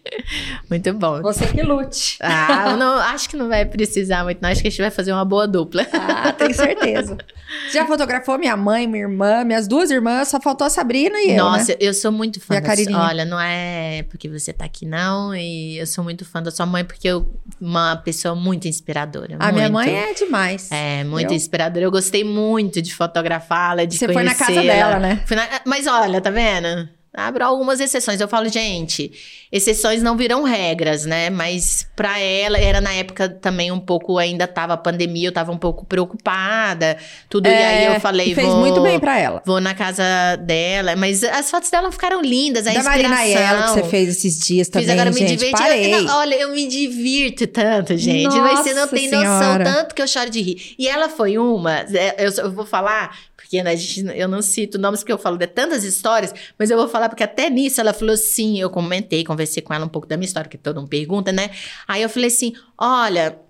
Muito bom. Você que lute. Ah, não, acho que não vai precisar muito, não. Acho que a gente vai fazer uma boa dupla. Ah, tenho certeza. Já fotografou minha mãe, minha irmã, minhas duas irmãs, só faltou a Sabrina e eu, Nossa, né? eu sou muito fã E da Carininha? Olha, não é porque você tá aqui, não. E eu sou muito fã da sua mãe, porque eu uma pessoa muito inspiradora. A minha muito. mãe é demais. É, muito Eu- inspiradora. Eu gostei muito de fotografá-la, de Você foi na casa conhecê-la. dela, né? Na- Mas olha, tá vendo? Abro algumas exceções. Eu falo, gente, exceções não virão regras, né? Mas pra ela, era na época também um pouco, ainda tava a pandemia, eu tava um pouco preocupada, tudo. e aí eu falei, É, fez vou... muito bem pra ela. Vou na casa dela, mas as fotos dela ficaram lindas, a da inspiração. Marina Ela que você fez esses dias também, Fiz agora me gente. divertir. Parei. Eu- não, olha, eu me divirto tanto, gente. mas você não Nossa tem Senhora. noção tanto que eu choro de rir. E ela foi uma, é, eu, eu vou falar, porque né, gente, eu não cito nomes porque eu falo de tantas histórias, mas eu vou falar porque até nisso ela falou assim, eu comentei, conversei com ela um pouco da minha história, que todo mundo pergunta, né? Aí eu falei assim, olha...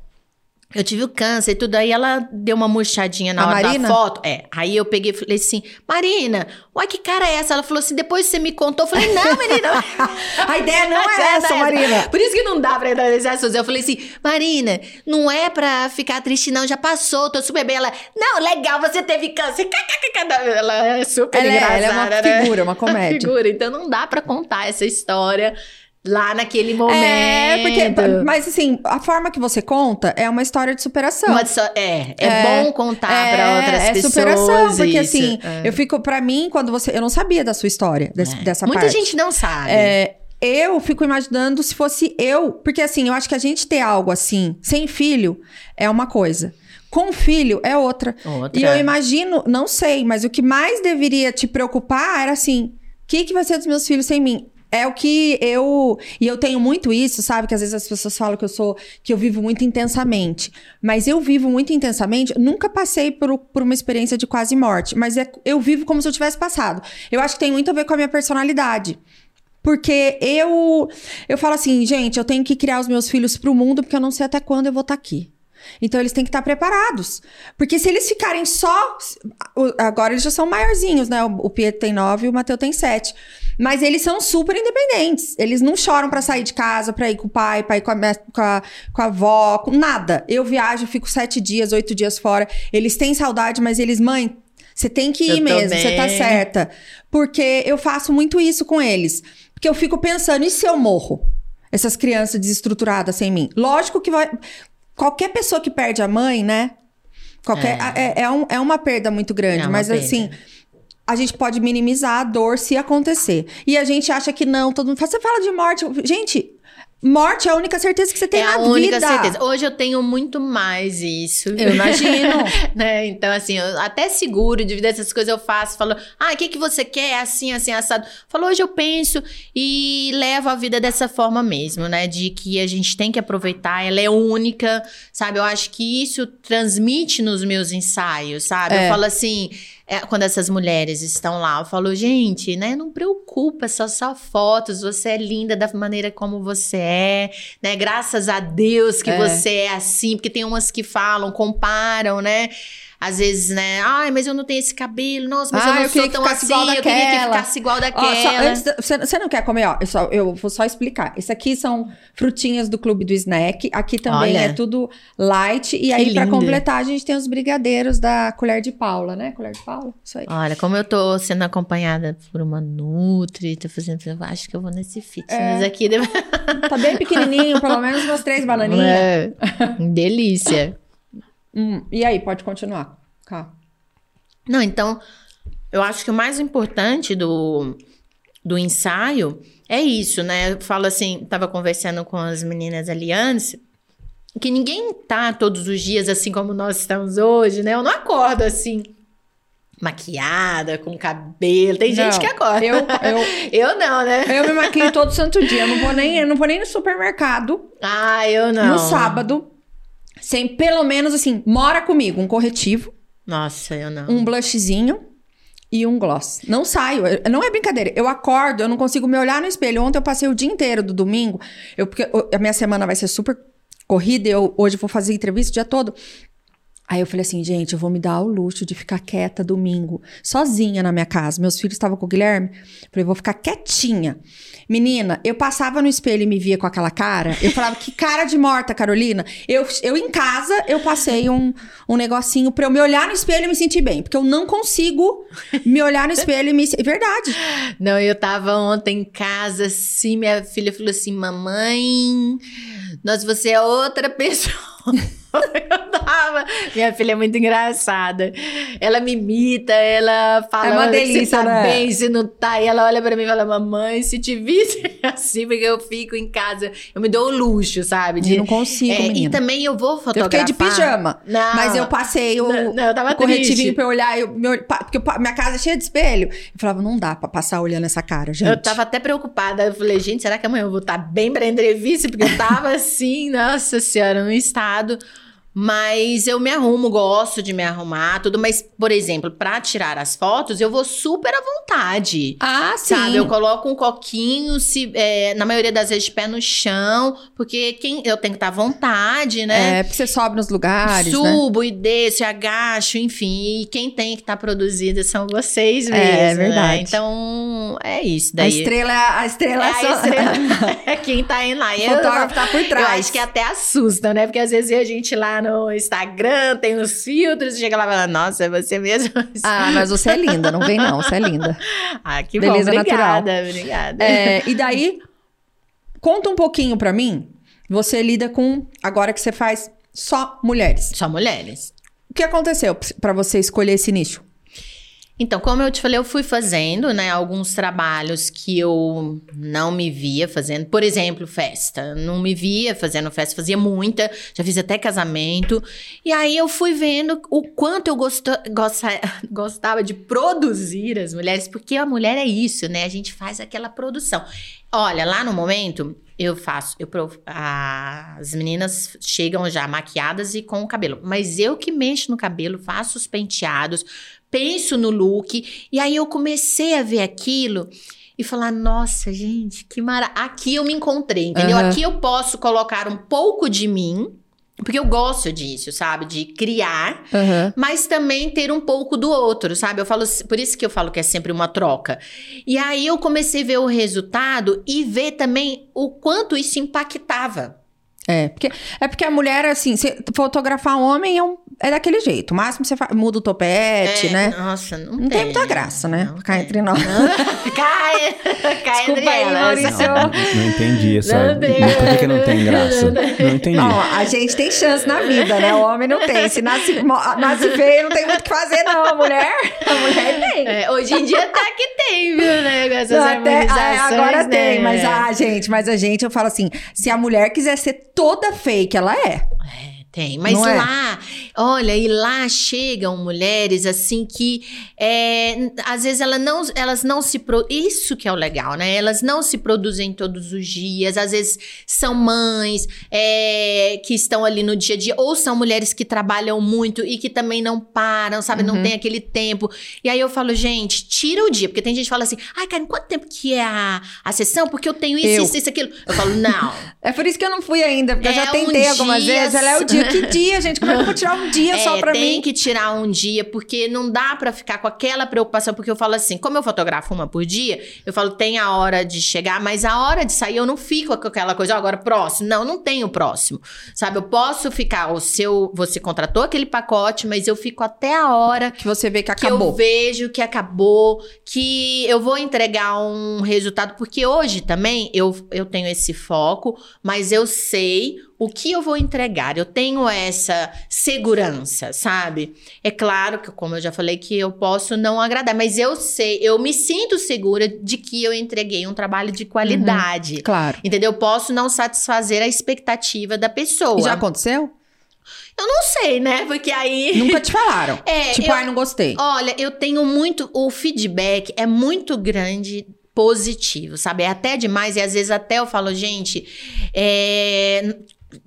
Eu tive o câncer e tudo, aí ela deu uma murchadinha na A hora Marina? da foto. É, aí eu peguei e falei assim, Marina, uai, que cara é essa? Ela falou assim, depois você me contou. Eu falei, não, menina. A ideia não é essa, Marina. Por isso que não dá pra entrar nesse assunto. Eu falei assim, Marina, não é pra ficar triste, não. Já passou, tô super bem. Ela, não, legal, você teve câncer. Ela é super Ela é- engraçada. ela é uma né? figura, uma comédia. figura. Então não dá pra contar essa história lá naquele momento. É, porque. Mas assim, a forma que você conta é uma história de superação. Uma é, é, É, bom contar pra outras é pessoas. superação, porque isso. assim, É. eu fico, pra mim, quando você. Eu não sabia da sua história, desse- É. dessa Muita parte. gente não sabe. É, eu fico imaginando se fosse eu. Porque assim, eu acho que a gente ter algo assim, sem filho, é uma coisa. Com filho é outra. Outra. E eu imagino, não sei, mas o que mais deveria te preocupar era assim: o que, que vai ser dos meus filhos sem mim? É o que eu. E eu tenho muito isso, sabe? Que às vezes as pessoas falam que eu sou. que eu vivo muito intensamente. Mas eu vivo muito intensamente. Nunca passei por, por uma experiência de quase morte. Mas é, eu vivo como se eu tivesse passado. Eu acho que tem muito a ver com a minha personalidade. Porque eu. Eu falo assim, gente, eu tenho que criar os meus filhos pro mundo, porque eu não sei até quando eu vou estar aqui. Então eles têm que estar preparados. Porque se eles ficarem só. Agora eles já são maiorzinhos, né? O Pietro tem nove e o Mateu tem sete. Mas eles são super independentes. Eles não choram para sair de casa, pra ir com o pai, pra ir com a, com a, com a avó, com nada. Eu viajo, fico sete dias, oito dias fora. Eles têm saudade, mas eles, mãe, você tem que ir eu mesmo, você tá certa. Porque eu faço muito isso com eles. Porque eu fico pensando, e se eu morro? Essas crianças desestruturadas sem mim. Lógico que vai. Qualquer pessoa que perde a mãe, né? Qualquer, é. É, é, um, é uma perda muito grande. É mas perda. assim a gente pode minimizar a dor se acontecer. E a gente acha que não, todo mundo fala, você fala de morte. Gente, Morte é a única certeza que você tem é na vida. É a única certeza. Hoje eu tenho muito mais isso. Eu imagino. né? Então, assim, eu até seguro de vida, essas coisas eu faço. Falo, ah, o que, que você quer? Assim, assim, assado. Falo, hoje eu penso e levo a vida dessa forma mesmo, né? De que a gente tem que aproveitar, ela é única, sabe? Eu acho que isso transmite nos meus ensaios, sabe? É. Eu falo assim é, quando essas mulheres estão lá, eu falo, gente, né, não preocupa, só só fotos, você é linda da maneira como você é, né? Graças a Deus que é. você é assim, porque tem umas que falam, comparam, né? Às vezes, né? Ai, mas eu não tenho esse cabelo. Nossa, mas ah, eu não eu sou tão assim. Igual eu queria que ficasse igual daquela. Ó, só, antes, você, não quer comer, ó? Eu, só, eu vou só explicar. Isso aqui são frutinhas do Clube do Snack. Aqui também Olha, é tudo light. E aí, para completar, a gente tem os brigadeiros da Colher de Paula, né? Colher de Paula, isso aí. Olha, como eu tô sendo acompanhada por uma Nutri, tô fazendo... Eu acho que eu vou nesse fitness é. aqui. Tá bem pequenininho, pelo menos umas três bananinhas. É. Delícia. Hum, e aí, pode continuar. Cá. Não, então, eu acho que o mais importante do, do ensaio é isso, né? Eu falo assim, tava conversando com as meninas ali antes, que ninguém tá todos os dias assim como nós estamos hoje, né? Eu não acordo assim maquiada, com cabelo. Tem gente não, que acorda. Eu, eu, eu não, né? Eu me maquio todo santo dia. Eu não vou nem, eu não vou nem no supermercado. Ah, eu não. No sábado. Sem pelo menos assim, mora comigo um corretivo. Nossa, eu não. Um blushzinho e um gloss. Não saio, não é brincadeira. Eu acordo, eu não consigo me olhar no espelho. Ontem eu passei o dia inteiro do domingo, eu, porque a minha semana vai ser super corrida, eu hoje vou fazer entrevista o dia todo. Aí eu falei assim, gente, eu vou me dar ao luxo de ficar quieta domingo, sozinha na minha casa. Meus filhos estavam com o Guilherme. Falei, vou ficar quietinha. Menina, eu passava no espelho e me via com aquela cara. Eu falava, que cara de morta, Carolina. Eu, eu em casa, eu passei um, um negocinho pra eu me olhar no espelho e me sentir bem. Porque eu não consigo me olhar no espelho e me... Verdade. Não, eu tava ontem em casa, assim, minha filha falou assim, mamãe, nós, você é outra pessoa. Eu tava. Minha filha é muito engraçada. Ela me imita, ela fala é uma delícia, se tá né? bem, se não tá. E ela olha pra mim e fala: Mamãe, se te visse assim, porque eu fico em casa, eu me dou o luxo, sabe? De, eu não consigo. É, e também eu vou fotografar. Eu fiquei de pijama. Não, mas eu passei o, não, não, eu tava o corretivinho pra eu olhar. Eu, meu, porque minha casa é cheia de espelho. Eu falava: Não dá pra passar olhando essa cara, gente. Eu tava até preocupada. Eu falei: Gente, será que amanhã eu vou estar tá bem pra entrevista? Porque eu tava assim, nossa senhora, num estado. Mas eu me arrumo, gosto de me arrumar, tudo. Mas, por exemplo, para tirar as fotos, eu vou super à vontade. Ah, sim. Sabe? Eu coloco um coquinho, se, é, na maioria das vezes, de pé no chão, porque quem, eu tenho que estar à vontade, né? É, porque você sobe nos lugares. Né? Subo né? e desço, agacho, enfim. E quem tem que estar produzida são vocês é, mesmo. É, é verdade. Né? Então, é isso. Daí. A estrela, a estrela é, a estrela é quem tá indo lá. O fotógrafo tá por trás. Eu acho que até assusta, né? Porque às vezes a gente lá no Instagram, tem os filtros, e chega lá e fala, nossa, é você mesmo? Ah, mas você é linda, não vem não, você é linda. ah, que Beleza bom, obrigada, natural. obrigada. É, e daí, conta um pouquinho pra mim, você lida com, agora que você faz só mulheres. Só mulheres. O que aconteceu para você escolher esse nicho? Então, como eu te falei, eu fui fazendo, né, alguns trabalhos que eu não me via fazendo. Por exemplo, festa. Não me via fazendo festa, fazia muita, já fiz até casamento. E aí eu fui vendo o quanto eu gostava de produzir as mulheres, porque a mulher é isso, né? A gente faz aquela produção. Olha, lá no momento, eu faço, eu as meninas chegam já maquiadas e com o cabelo, mas eu que mexo no cabelo, faço os penteados, penso no look, e aí eu comecei a ver aquilo e falar, nossa, gente, que mara... Aqui eu me encontrei, entendeu? Aham. Aqui eu posso colocar um pouco de mim, porque eu gosto disso, sabe? De criar, Aham. mas também ter um pouco do outro, sabe? Eu falo, por isso que eu falo que é sempre uma troca. E aí eu comecei a ver o resultado e ver também o quanto isso impactava. É, porque, é porque a mulher, assim, se fotografar homem é, um- é daquele jeito. O máximo você fa- muda o topete, É, né? Nossa, não, Não tem muita graça, né? Não tem. entre nós. cai, cai Desculpa entre aí, elas. Maurício. Não, não entendi essa. Não tem. Por que, que não tem graça? Não entendi. Não, a gente tem chance na vida, né? O homem não tem. Se nasce, nasce feio, não tem muito o que fazer, não. A mulher, a mulher tem. É, hoje em dia até que tem, viu, né? Com essas Até- ah, agora né? tem, mas ah, gente, mas a gente, eu falo assim, se a mulher quiser ser toda fake, ela é. É, tem. Mas Não é? lá, olha, e lá chegam mulheres assim que é, às vezes ela não, elas não se. Pro... Isso que é o legal, né? Elas não se produzem todos os dias, às vezes são mães é, que estão ali no dia a dia, ou são mulheres que trabalham muito e que também não param, sabe? Uhum. Não tem aquele tempo. E aí eu falo, gente, tira o dia, porque tem gente que fala assim, ai, Karen, quanto tempo que é a, a sessão? Porque eu tenho isso, Eu. isso, isso, aquilo. Eu falo, não. É por isso que eu não fui ainda, porque eu É já um tentei algumas dia vezes. Ela é o dia. Que dia, gente? Como é que eu vou tirar um dia só É, pra tem mim? que tirar um dia, porque não dá pra ficar com aquela preocupação, porque eu falo assim, como eu fotografo uma por dia, eu falo, tem a hora de chegar, mas a hora de sair eu não fico com aquela coisa, "Ó, agora próximo. Não, não tenho próximo. Sabe, eu posso ficar, o seu, você contratou aquele pacote, mas eu fico até a hora Que você vê que que eu acabou. vejo que acabou, que eu vou entregar um resultado, porque hoje também eu, eu tenho esse foco, mas eu sei o que eu vou entregar, eu tenho essa segurança, sabe? É claro que, como eu já falei, que eu posso não agradar, mas eu sei, eu me sinto segura de que eu entreguei um trabalho de qualidade. Claro. Entendeu? Eu posso não satisfazer a expectativa da pessoa. E já aconteceu? Eu não sei, né? Porque aí. Nunca te falaram. É, tipo, eu- ai, não gostei. Olha, eu tenho muito. O feedback é muito grande positivo, sabe? É até demais. E às vezes até eu falo, gente, é,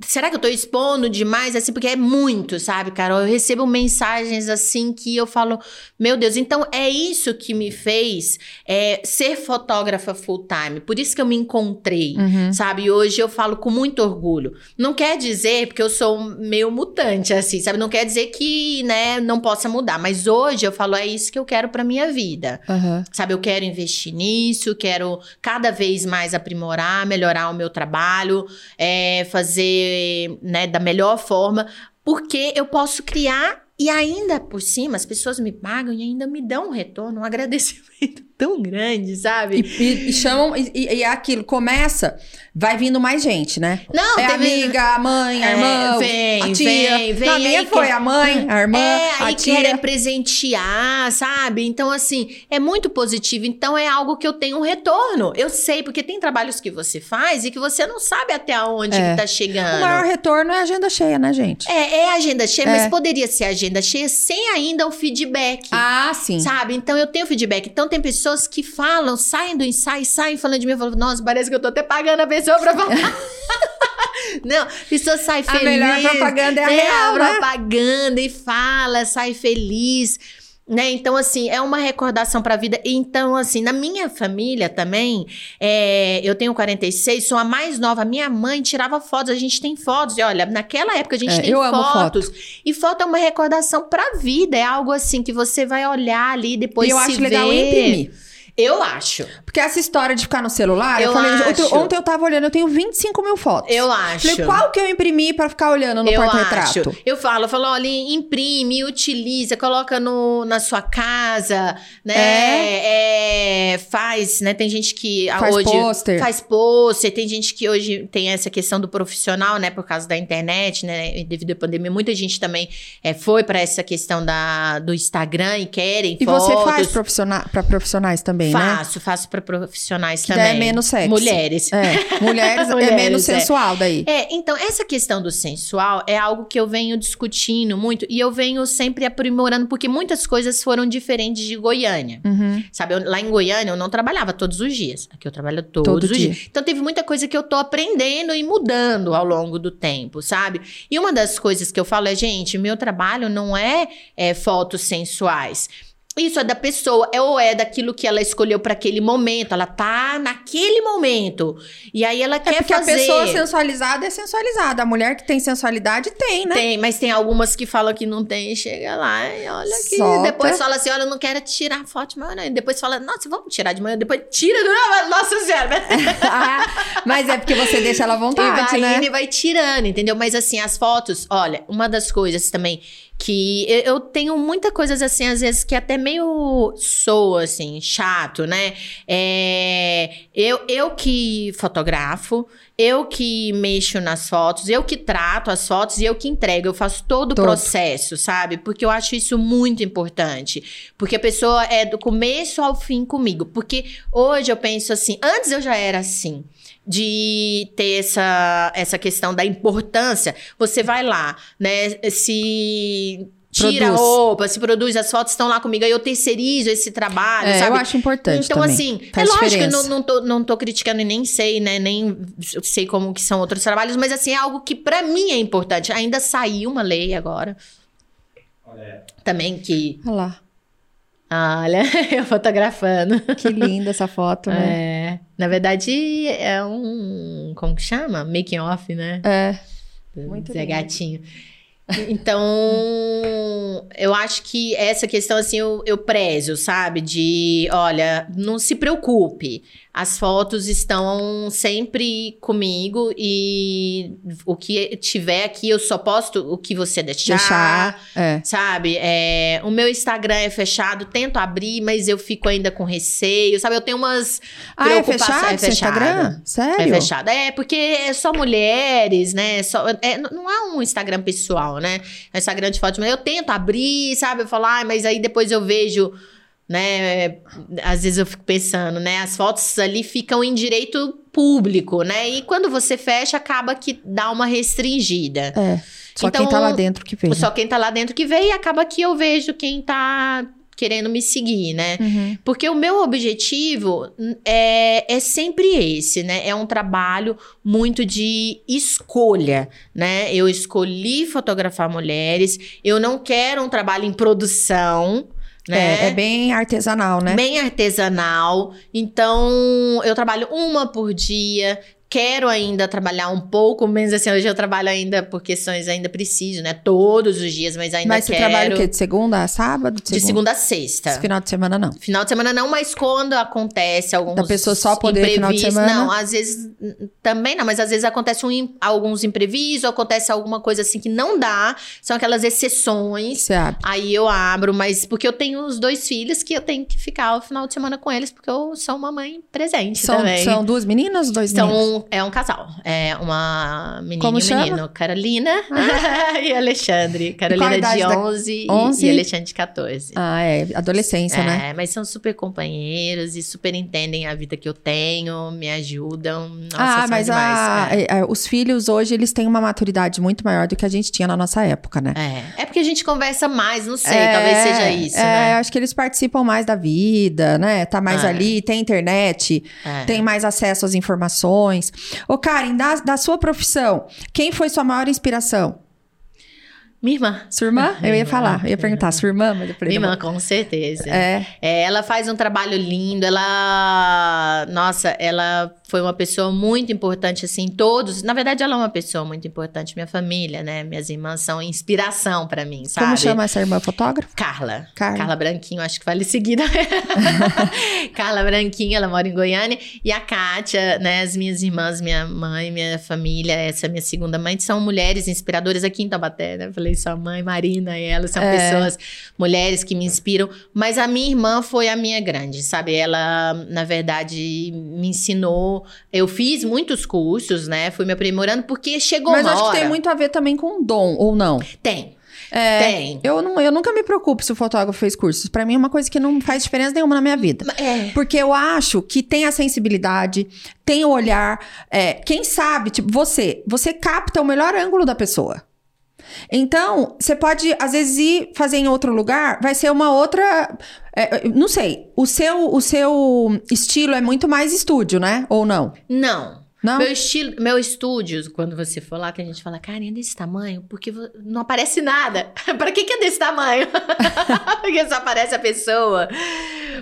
Será que eu tô expondo demais, assim? Porque é muito, sabe, Carol? Eu recebo mensagens assim que eu falo, meu Deus, então é isso que me fez é, ser fotógrafa full time. Por isso que eu me encontrei, Uhum. sabe? E hoje eu falo com muito orgulho. Não quer dizer, porque eu sou meio mutante, assim, sabe? Não quer dizer que, né, não possa mudar. Mas hoje eu falo, é isso que eu quero pra minha vida. Aham. Sabe, eu quero investir nisso, quero cada vez mais aprimorar, melhorar o meu trabalho, é, fazer né, da melhor forma, porque eu posso criar e ainda por cima as pessoas me pagam e ainda me dão um retorno, um agradecimento tão grande, E, sabe? e- e chamam, e, e- e é aquilo, começa, vai vindo mais gente, né? Não, é a teve- amiga, a mãe, a É, irmã, vem, a tia. vem, vem, Na minha aí foi quer- a mãe, a irmã, É, a aí tia. querem presentear, sabe? Então, assim, é muito positivo. Então, é algo que eu tenho um retorno. Eu sei, porque tem trabalhos que você faz e que você não sabe até onde É. que tá chegando. O maior retorno é a agenda cheia, né, gente? É, é agenda cheia, É. mas poderia ser agenda cheia sem ainda o feedback. Ah, sim. Sabe? Então eu tenho feedback. Então tem pessoas que falam, saem do ensaio, saem falando de mim, falo, nossa, parece que eu tô até pagando a pessoa pra falar. Não, a pessoa sai A feliz. melhor propaganda é a né? real, né? propaganda e fala, sai feliz. Né? Então, assim, é uma recordação pra vida. Então, assim, na minha família também, é, eu tenho 46, sou a mais nova. Minha mãe tirava fotos, a gente tem fotos. E olha, naquela época a gente É, tem eu amo fotos. E foto é uma recordação pra vida. É algo assim que você vai olhar ali depois e eu acho legal imprimir. Eu acho. Porque essa história de ficar no celular, eu, Eu falei, acho. ontem, eu tava olhando, eu tenho 25 mil fotos. Eu acho. Falei, qual que eu imprimi pra ficar olhando no porta-retrato? Eu falo, eu falo, olha, imprime, utiliza, coloca no, na sua casa, né? É. é, faz, né? Tem gente que Faz hoje pôster. faz pôster, tem gente que hoje tem essa questão do profissional, né? Por causa da internet, né? e Devido à pandemia, muita gente também é, foi para essa questão da, do Instagram e querem E fotos. você faz profissional, pra profissionais também, né? Faço, faço para profissionais Que também. é menos sexy. Mulheres. É, mulheres, é Mulheres, menos é. sensual daí. É, então, essa questão do sensual é algo que eu venho discutindo muito e eu venho sempre aprimorando, porque muitas coisas foram diferentes de Goiânia. Uhum. Sabe, eu- lá em Goiânia eu não trabalhava todos os dias. Aqui eu trabalho todos Todo os dia. dias. Então teve muita coisa que eu tô aprendendo e mudando ao longo do tempo, sabe? E uma das coisas que eu falo é, gente, meu trabalho não é, é fotos sensuais. Isso é da pessoa, é ou é daquilo que ela escolheu para aquele momento. Ela tá naquele momento. E aí ela É quer porque fazer. a pessoa sensualizada é sensualizada. A mulher que tem sensualidade tem, né? Tem, mas tem algumas que falam que não tem, chega lá e olha que Solta. depois fala assim, olha, eu não quero tirar foto de manhã. E depois fala, nossa, vamos tirar de manhã, depois tira, do... nossa senhora, Ah, mas é porque você deixa ela à e vontade, vai né? indo e vai tirando, entendeu? Mas assim, as fotos, olha, uma das coisas também que eu, tenho muita coisas assim, às vezes, que até meio soa, assim, chato, né? É, eu, eu que fotografo, eu que mexo nas fotos, eu que trato as fotos e eu que entrego, eu faço todo o Todo. processo, sabe? Porque eu acho isso muito importante. Porque a pessoa é do começo ao fim comigo. Porque hoje eu penso assim, antes eu já era assim de ter essa, essa questão da importância. Você vai lá, né? Se tira Produz. a roupa, se produz, as fotos estão lá comigo, aí eu terceirizo esse trabalho, É, sabe? eu acho importante Então, também. assim, Faz é lógico que eu não, não, tô, não tô criticando e nem sei, né? Nem sei como que são outros trabalhos, mas assim, é algo que pra mim é importante. Ainda saiu uma lei agora. Também que. Olha lá, Olha, eu fotografando. que linda essa foto, né? É, na verdade, é um. Como que chama? Making off, né? É. Muito Zé lindo. Gatinho. Então, eu acho que essa questão, assim, eu, eu prezo, sabe? De, olha, não se preocupe. As fotos estão sempre comigo e o que tiver aqui, eu só posto o que você deixar. Deixar. É. Sabe? É, o meu Instagram é fechado, tento abrir, mas eu fico ainda com receio, sabe? Eu tenho umas Ah, é preocupações. fechado seu Instagram? Sério? É fechado. É, porque é só mulheres, né? Só, é, não é um Instagram pessoal, né? Instagram de fotos. Mas eu tento abrir, sabe? Eu falo, ah, mas aí depois eu vejo, né? Às vezes eu fico pensando, né? As fotos ali ficam em direito público, né? E quando você fecha, acaba que dá uma restringida. É. Só Então, quem tá lá dentro que vê. Só quem tá lá dentro que vê e acaba que eu vejo quem tá querendo me seguir, né? Uhum. Porque o meu objetivo é, é sempre esse, né? É um trabalho muito de escolha, né? Eu escolhi fotografar mulheres, eu não quero um trabalho em produção, né? É, é bem artesanal, né? Bem artesanal. Então, eu trabalho uma por dia. Quero ainda trabalhar um pouco menos assim. Hoje eu trabalho ainda por questões, ainda preciso, né? Todos os dias, mas ainda Mas você quero. trabalha o quê? De segunda a sábado? De segunda a sexta. Esse final de semana, não. Final de semana não, mas quando acontece alguns Da pessoa só poder final de semana? Não, às vezes também não, mas às vezes acontece um alguns imprevistos, acontece alguma coisa assim que não dá, são aquelas exceções. Você abre. Aí eu abro, mas porque eu tenho os dois filhos que eu tenho que ficar o final de semana com eles, porque eu sou uma mãe presente São, também. são duas meninas ou dois meninos? É um casal. É uma menina Como e um chama? menino. Carolina e Alexandre. Carolina de da- 11, 11? e Alexandre de 14. Ah, é. Adolescência, é, né? mas são super companheiros e super entendem a vida que eu tenho, me ajudam. Nossa, ah, mas a- é. é, é, os filhos hoje, eles têm uma maturidade muito maior do que a gente tinha na nossa época, né? É. É porque a gente conversa mais, não sei, talvez seja isso, é, né? acho que eles participam mais da vida, né? Tá mais É. ali, tem internet, É. tem mais acesso às informações. Ô, Karen, da, da sua profissão, quem foi sua maior inspiração? Minha irmã. Sua irmã? Eu ia Minha falar, irmã. eu ia perguntar, sua irmã, mas eu falei, Minha não irmã, com certeza. É, É, ela faz um trabalho lindo, ela. Nossa, ela foi uma pessoa muito importante, assim, todos. Na verdade, ela é uma pessoa muito importante, minha família, né? Minhas irmãs são inspiração para mim, sabe? Como chama essa irmã fotógrafa? Carla. Carla. Carla Branquinho, acho que vale seguida. Carla Branquinho, ela mora em Goiânia. E a Kátia, né? As minhas irmãs, minha mãe, minha família, essa minha segunda mãe, são mulheres inspiradoras aqui em Taubaté, né? Falei, sua mãe, Marina, e elas são É. pessoas, mulheres que me inspiram. Mas a minha irmã foi a minha grande, sabe? Ela, na verdade, me ensinou. Eu fiz muitos cursos, né? Fui me aprimorando, porque chegou Mas uma acho hora. que tem muito a ver também com dom, ou não? Tem. É, Tem. Eu, não, eu nunca me preocupo se o fotógrafo fez cursos. Pra mim é uma coisa que não faz diferença nenhuma na minha vida. É. Porque eu acho que tem a sensibilidade, tem o olhar. é, quem sabe, tipo, você, você capta o melhor ângulo da pessoa. Então, você pode, às vezes, ir fazer em outro lugar, vai ser uma outra. é, não sei. O seu, o seu estilo é muito mais estúdio, né? Ou não? Não. Não? Meu estilo, meu estúdio, quando você for lá, que a gente fala, cara, é desse tamanho? Porque não aparece nada. pra que, que é desse tamanho? Porque só aparece a pessoa.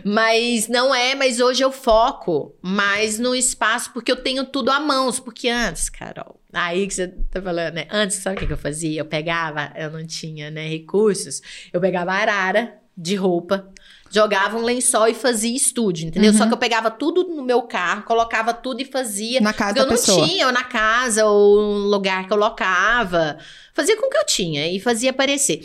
Mas não é, mas hoje eu foco mais no espaço, porque eu tenho tudo à mãos. Porque antes, Carol, aí que você tá falando, né? Antes, sabe o que eu fazia? Eu pegava, eu não tinha, né, recursos. Eu pegava arara de roupa, jogava um lençol e fazia estúdio, entendeu? Uhum. Só que eu pegava tudo no meu carro, colocava tudo e fazia. Na casa Porque eu da não pessoa. tinha, ou na casa, ou no lugar que eu locava. Fazia com o que eu tinha e fazia aparecer.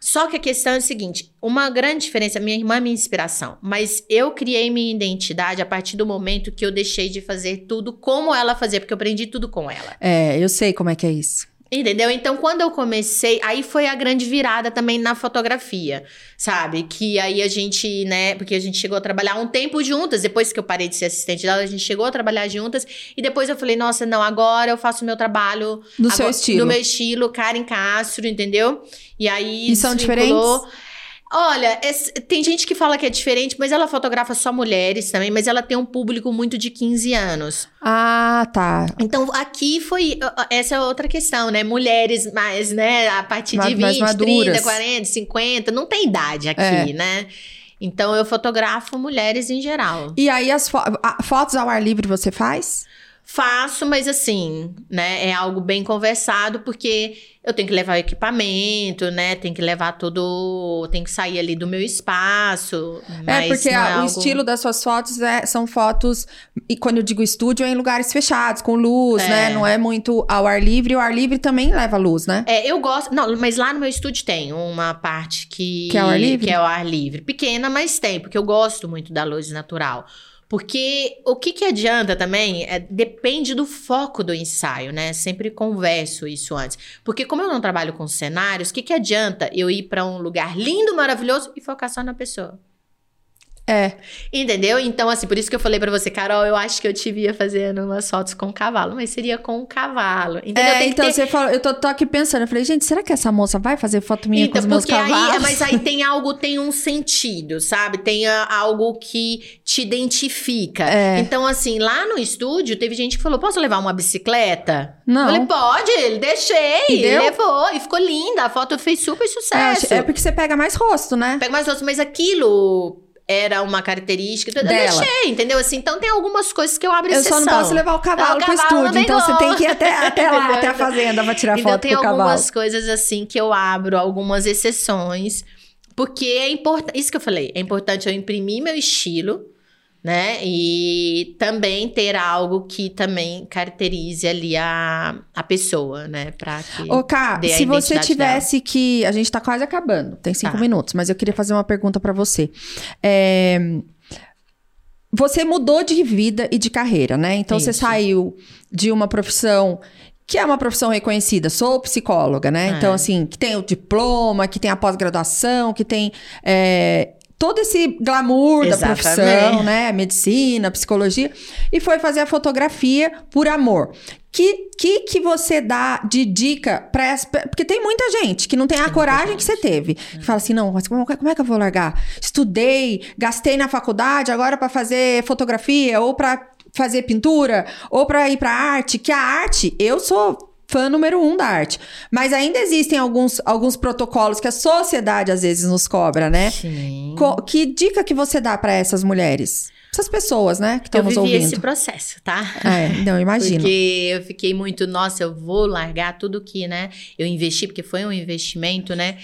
Só que a questão é o seguinte: uma grande diferença, minha irmã é minha inspiração, mas eu criei minha identidade a partir do momento que eu deixei de fazer tudo como ela fazia, porque eu aprendi tudo com ela. É, eu sei como é que é isso. Entendeu? Então, quando eu comecei, aí foi a grande virada também na fotografia, sabe? Que aí a gente, né, porque a gente chegou a trabalhar um tempo juntas, depois que eu parei de ser assistente dela, a gente chegou a trabalhar juntas, e depois eu falei, nossa, não, agora eu faço o meu trabalho Do seu agora- estilo. Do meu estilo, Karen Castro, entendeu? E aí. E são diferentes? Olha, tem gente que fala que é diferente, mas ela fotografa só mulheres também, mas ela tem um público muito de 15 anos. Ah, tá. Então, aqui foi. Essa é outra questão, né? Mulheres mais, né? A partir Mais- de mais 20, maduras. 30, 40, 50, não tem idade aqui, É. né? Então, eu fotografo mulheres em geral. E aí, as fo- fotos ao ar livre você faz? Faço, mas assim, né? É algo bem conversado, porque eu tenho que levar o equipamento, né? Tem que levar tudo. Tem que sair ali do meu espaço. é, porque a- é o algo- estilo das suas fotos é- são fotos, e quando eu digo estúdio, é em lugares fechados, com luz, É. né? Não é muito ao ar livre. O ar livre também leva luz, né? É, eu gosto. Não, mas lá no meu estúdio tem uma parte que. Que é ao ar livre? Que é ao ar livre. Pequena, mas tem, porque eu gosto muito da luz natural. Porque o que, que adianta também é, depende do foco do ensaio, né? Sempre converso isso antes. Porque como eu não trabalho com cenários, o que, que adianta eu ir pra um lugar lindo, maravilhoso e focar só na pessoa? É. Entendeu? Então, assim, por isso que eu falei pra você, Carol, eu acho que eu te via fazendo umas fotos com cavalo, mas seria com um cavalo. Entendeu? É, então ter- você falou, eu tô, tô aqui pensando, eu falei, gente, será que essa moça vai fazer foto minha com Então, os meus aí, cavalos? é, mas aí tem algo, tem um sentido, sabe? Tem a- algo que te identifica. É. Então, assim, lá no estúdio, teve gente que falou: posso levar uma bicicleta? Não. Eu falei, pode, ele deixei. E deu? Levou. E ficou linda. A foto fez super É, sucesso. é porque você pega mais rosto, né? Pega mais outros, mas aquilo era uma característica. Eu Dela. deixei, entendeu? Assim, então tem algumas coisas que eu abro Eu exceção. só não posso levar o cavalo Ah, o pro estúdio, então você tem que ir até, até lá, até a fazenda pra tirar Então foto tem pro cavalo. algumas coisas assim que eu abro, algumas exceções, porque é importante, isso que eu falei, é importante eu imprimir meu estilo, né? E também ter algo que também caracterize ali a, a pessoa, né? Pra que Ô, Ká, se você tivesse que. A gente tá quase acabando, tem cinco Tá. minutos, mas eu queria fazer uma pergunta pra você. É, Você mudou de vida e de carreira, né? Então você Isso. saiu de uma profissão. Que é uma profissão reconhecida, sou psicóloga, né? É. Então, assim, que tem o diploma, que tem a pós-graduação, que tem é, todo esse glamour da Exatamente. profissão, né? Medicina, psicologia. E foi fazer a fotografia por amor. Que que, que você dá de dica para essa. Porque tem muita gente que não tem a Tem muita coragem que você teve. Que fala assim: não, mas como, como é que eu vou largar? Estudei, gastei na faculdade, agora para fazer fotografia, ou para fazer pintura, ou para ir para arte. Que a arte, eu sou fã número um da arte. Mas ainda existem alguns, alguns protocolos que a sociedade às vezes nos cobra, né? Sim. Co- que dica que você dá para essas mulheres? essas pessoas, né, que Eu estão nos vivi ouvindo. esse processo, tá? É, não, imagino. Porque eu fiquei muito, nossa, eu vou largar tudo que, né, eu investi, porque foi um investimento, né?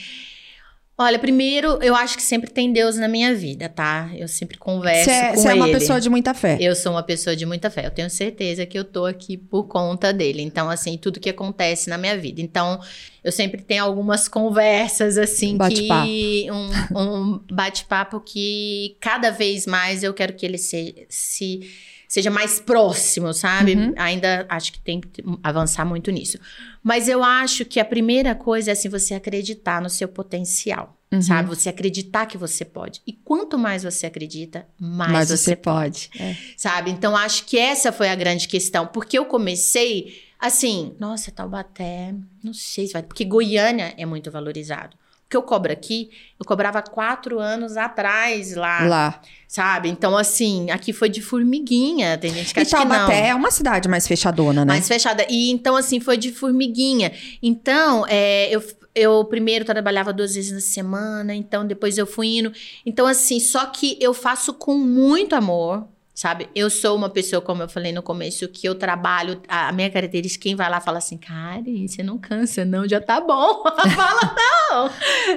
Olha, primeiro, eu acho que sempre tem Deus na minha vida, tá? Eu sempre converso Você é, com você é uma ele. pessoa de muita fé. Eu sou uma pessoa de muita fé. Eu tenho certeza que eu tô aqui por conta dele. Então, assim, tudo que acontece na minha vida. Então, eu sempre tenho algumas conversas, assim, Bate-papo. que. Um, um bate-papo que cada vez mais eu quero que ele se. se seja mais próximo, sabe? Uhum. Ainda acho que tem que avançar muito nisso. Mas eu acho que a primeira coisa é assim, você acreditar no seu potencial, Uhum. sabe? Você acreditar que você pode. E quanto mais você acredita, mais, Mas você, você pode. É. sabe? Então acho que essa foi a grande questão, porque eu comecei assim, nossa, Taubaté, não sei se vai, porque Goiânia é muito valorizado. O que eu cobro aqui, eu cobrava quatro anos atrás lá, Lá. sabe? Então, assim, aqui foi de formiguinha. Tem gente que E acha que não. É uma cidade mais fechadona, né? Mais fechada. E então, assim, foi de formiguinha. Então, é, eu, eu primeiro trabalhava duas vezes na semana, então depois eu fui indo. Então, assim, só que eu faço com muito amor. Sabe, eu sou uma pessoa, como eu falei no começo, que eu trabalho, a minha característica, quem vai lá fala assim, Karen, você não cansa, não, já tá bom. fala não,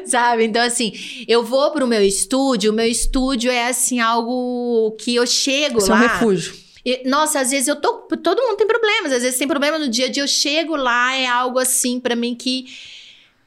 sabe? Então, assim, eu vou pro meu estúdio, o meu estúdio é, assim, algo que eu chego Seu lá. refúgio. E, nossa, às vezes eu tô. Todo mundo tem problemas. Às vezes tem problema no dia a dia. Eu chego lá, é algo assim pra mim que.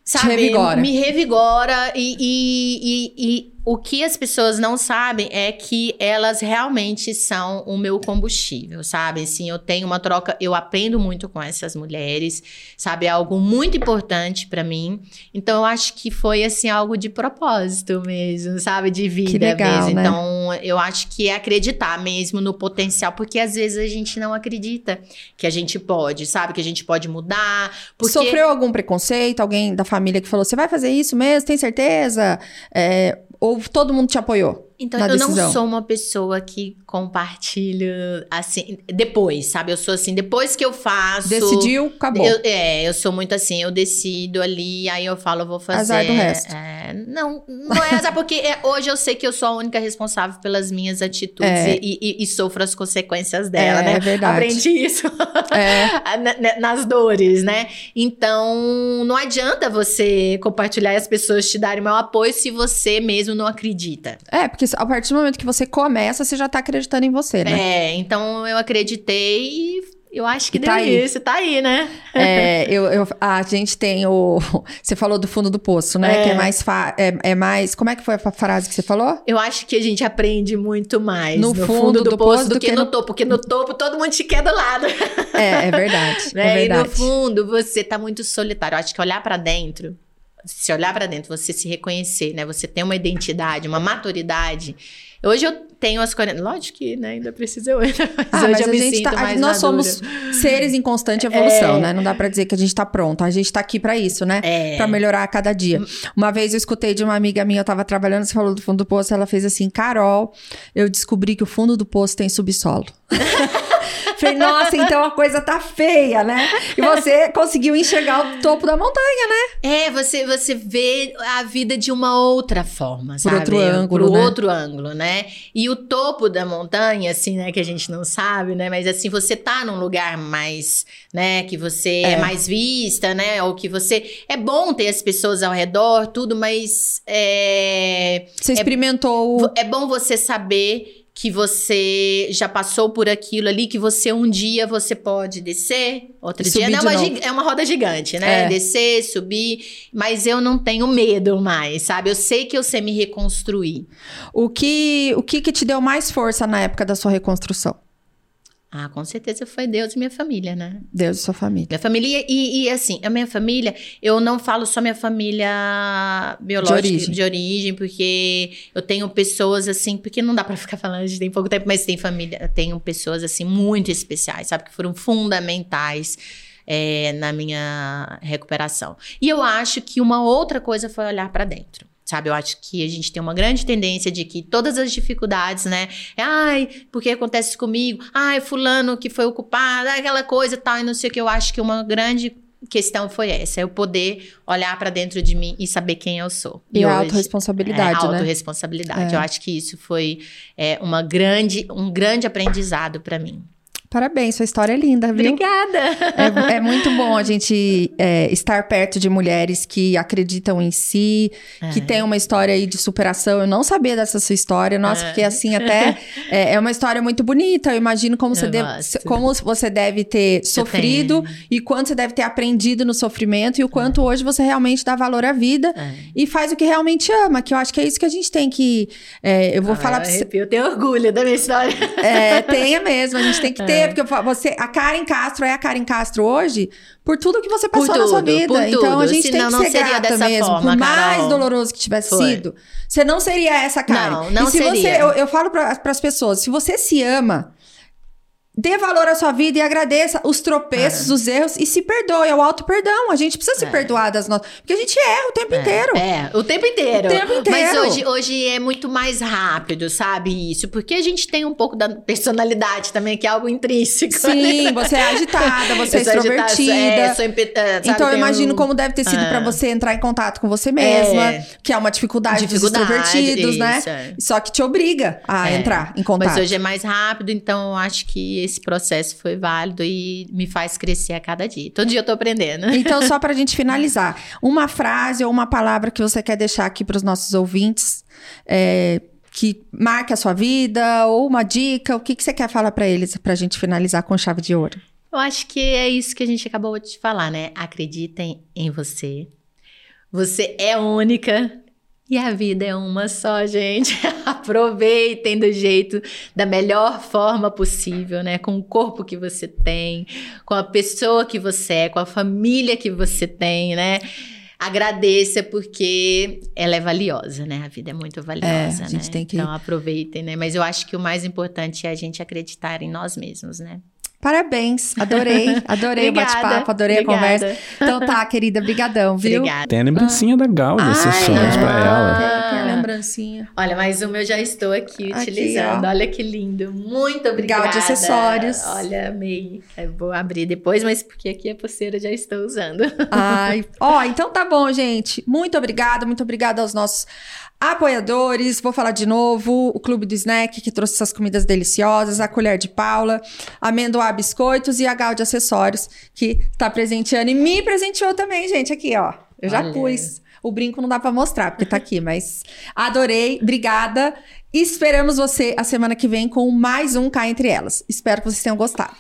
Sabe, revigora. me revigora. E, e, e o que as pessoas não sabem é que elas realmente são o meu combustível, sabe? Assim, eu tenho uma troca, eu aprendo muito com essas mulheres, sabe? É algo muito importante pra mim. Então, eu acho que foi, assim, algo de propósito mesmo, sabe? De vida legal, mesmo. né? Então, eu acho que é acreditar mesmo no potencial, porque às vezes a gente não acredita que a gente pode, sabe? Que a gente pode mudar. Porque... Sofreu algum preconceito? Alguém da família que falou, você vai fazer isso mesmo? Tem certeza? É, ou todo mundo te apoiou? Então, eu decisão. não sou uma pessoa que compartilha assim, depois, sabe? Eu sou assim, depois que eu faço. Decidiu, acabou. Eu, é, eu sou muito assim, eu decido ali, aí eu falo, eu vou fazer. Azar do resto. é, não, não é azar, porque é, hoje eu sei que eu sou a única responsável pelas minhas atitudes É. e, e- e sofro as consequências dela, É, né? é verdade. Aprendi isso É. na- na- nas dores, né? Então, não adianta você compartilhar e as pessoas te darem meu apoio se você mesmo não acredita. É, porque a partir do momento que você começa, você já tá acreditando em você, né? É, então eu acreditei e eu acho que E deu tá aí. isso, tá aí, né? É, eu, eu- a gente tem o. Você falou do fundo do poço, né? É. Que é mais, fa- é, é mais. Como é que foi a frase que você falou? Eu acho que a gente aprende muito mais No no, fundo fundo, do do, poço poço do que, no topo, porque no topo todo mundo te quer do lado. É, é verdade. né? É E no verdade. fundo você tá muito solitário. Eu acho que olhar pra dentro, se olhar pra dentro, você se reconhecer, né? Você tem uma identidade, uma maturidade. Hoje eu tenho as 40. Lógico que né, ainda precisa eu, mas Ah, hoje mas eu a me gente sinto tá, nós madura. somos seres em constante evolução, É. né? Não dá pra dizer que a gente tá pronto. A gente tá aqui pra isso, né? É. Pra melhorar a cada dia. Uma vez eu escutei de uma amiga minha, eu tava trabalhando, você falou do fundo do poço, ela fez assim: Carol, eu descobri que o fundo do poço tem subsolo. Falei, nossa, então a coisa tá feia, né? E você conseguiu enxergar o topo da montanha, né? É, você, você vê a vida de uma outra forma, Por sabe? outro ângulo, Por né? outro ângulo, né? E o topo da montanha, assim, né, que a gente não sabe, né? Mas assim, você tá num lugar mais, né, que você é, É. mais vista, né? Ou que você. É bom ter as pessoas ao redor, tudo, mas é. Você experimentou o. vo- É bom você saber que você já passou por aquilo ali, que você um dia você pode descer, outro E dia não, é uma, é uma roda gigante, né? É. Descer, subir, mas eu não tenho medo mais, sabe? Eu sei que eu sei me reconstruir. O que, o que que te deu mais força na época da sua reconstrução? Ah, com certeza foi Deus e minha família, né? Deus e sua família. Minha família, e, e, assim, a minha família, eu não falo só minha família biológica, origem. de origem, porque eu tenho pessoas assim, porque não dá pra ficar falando, a gente tem pouco tempo, mas tem família, tenho pessoas assim muito especiais, sabe, que foram fundamentais. é, na minha recuperação. E eu acho que uma outra coisa foi olhar pra dentro. Sabe, eu acho que a gente tem uma grande tendência de que todas as dificuldades, né? É, ai, porque acontece comigo? Ai, fulano que foi o culpado, ai, aquela coisa e tal, e não sei o que. Eu acho que uma grande questão foi essa, eu poder olhar para dentro de mim e saber quem eu sou. E, a hoje- autorresponsabilidade, é, né? autorresponsabilidade. É. Eu acho que isso foi é, uma grande, um grande aprendizado para mim. Parabéns, sua história é linda, viu? Obrigada. É, é muito bom a gente é, estar perto de mulheres que acreditam em si, que É. tem uma história aí de superação. Eu não sabia dessa sua história, nossa, É. porque assim até é, é uma história muito bonita. Eu imagino como, você, Eu deve, gosto. como você deve ter sofrido e quanto você deve ter aprendido no sofrimento e o quanto hoje você realmente dá valor à vida É. e faz o que realmente ama, que eu acho que é isso que a gente tem que. é, eu vou falar Ah, pra eu você. arrepio, Eu tenho orgulho da minha história. É, tenha mesmo, a gente tem que ter, Porque você, a Karen Castro é a Karen Castro hoje por tudo que você passou na sua tudo, vida. Então a tudo. gente tem Senão que não ser seria grata dessa mesmo. forma, por mais Carol. doloroso que tivesse Foi. sido, você não seria essa Karen. Não, não e se você, seria. eu, eu falo para as pessoas, se você se ama, Dê valor à sua vida e agradeça os tropeços, os erros e se perdoe, é o auto-perdão. A gente precisa se É. perdoar das nossas. Porque a gente erra o tempo inteiro. É, o tempo inteiro. O tempo inteiro. Mas hoje, hoje é muito mais rápido, sabe? Isso. Porque a gente tem um pouco da personalidade também, que é algo intrínseco. Sim, né? você é agitada, você é agitada, extrovertida. É, sou é, sabe, Então eu imagino um- como deve ter sido Ah. pra você entrar em contato com você mesma, É. que é uma dificuldade, Dificuldade, dos extrovertidos, né? isso, é. Só que te obriga a É. entrar em contato. Mas hoje é mais rápido, então eu acho que esse processo foi válido e me faz crescer a cada dia. Todo dia eu tô aprendendo. Então, só pra gente finalizar, uma frase ou uma palavra que você quer deixar aqui pros nossos ouvintes, é, que marque a sua vida, ou uma dica, o que, que você quer falar pra eles pra gente finalizar com chave de ouro? Eu acho que é isso que a gente acabou de falar, né? Acreditem em você. Você é única. E a vida é uma só, gente. Aproveitem do jeito, da melhor forma possível, né? Com o corpo que você tem, com a pessoa que você é, com a família que você tem, né? Agradeça porque ela é valiosa, né? A vida é muito valiosa, a gente né? tem que- Então aproveitem, né? Mas eu acho que o mais importante é a gente acreditar em nós mesmos, né? Parabéns, adorei, adorei o bate-papo, adorei a obrigada. conversa. Então tá, querida, brigadão, viu? Obrigada. Tem a lembrancinha da Gáudia, sessões pra é. ela. Tem, tem a lembrancinha. Olha, mas o meu já estou aqui Aqui, utilizando. ó. Olha que lindo. Muito obrigada. De acessórios. Olha, amei. Eu vou abrir depois, mas porque aqui a pulseira já estou usando. Ai, ó, então tá bom, gente. Muito obrigada, muito obrigada aos nossos apoiadores. Vou falar de novo: o Clube do Snack, que trouxe essas comidas deliciosas, a Colher de Paula, Amendoá Biscoitos e a Gal de Acessórios, que tá presenteando e me presenteou também, gente. Aqui, ó. Eu já Olha. pus. O brinco não dá pra mostrar, porque tá aqui, mas adorei, obrigada. Esperamos você a semana que vem com mais um Cá Entre Elas. Espero que vocês tenham gostado.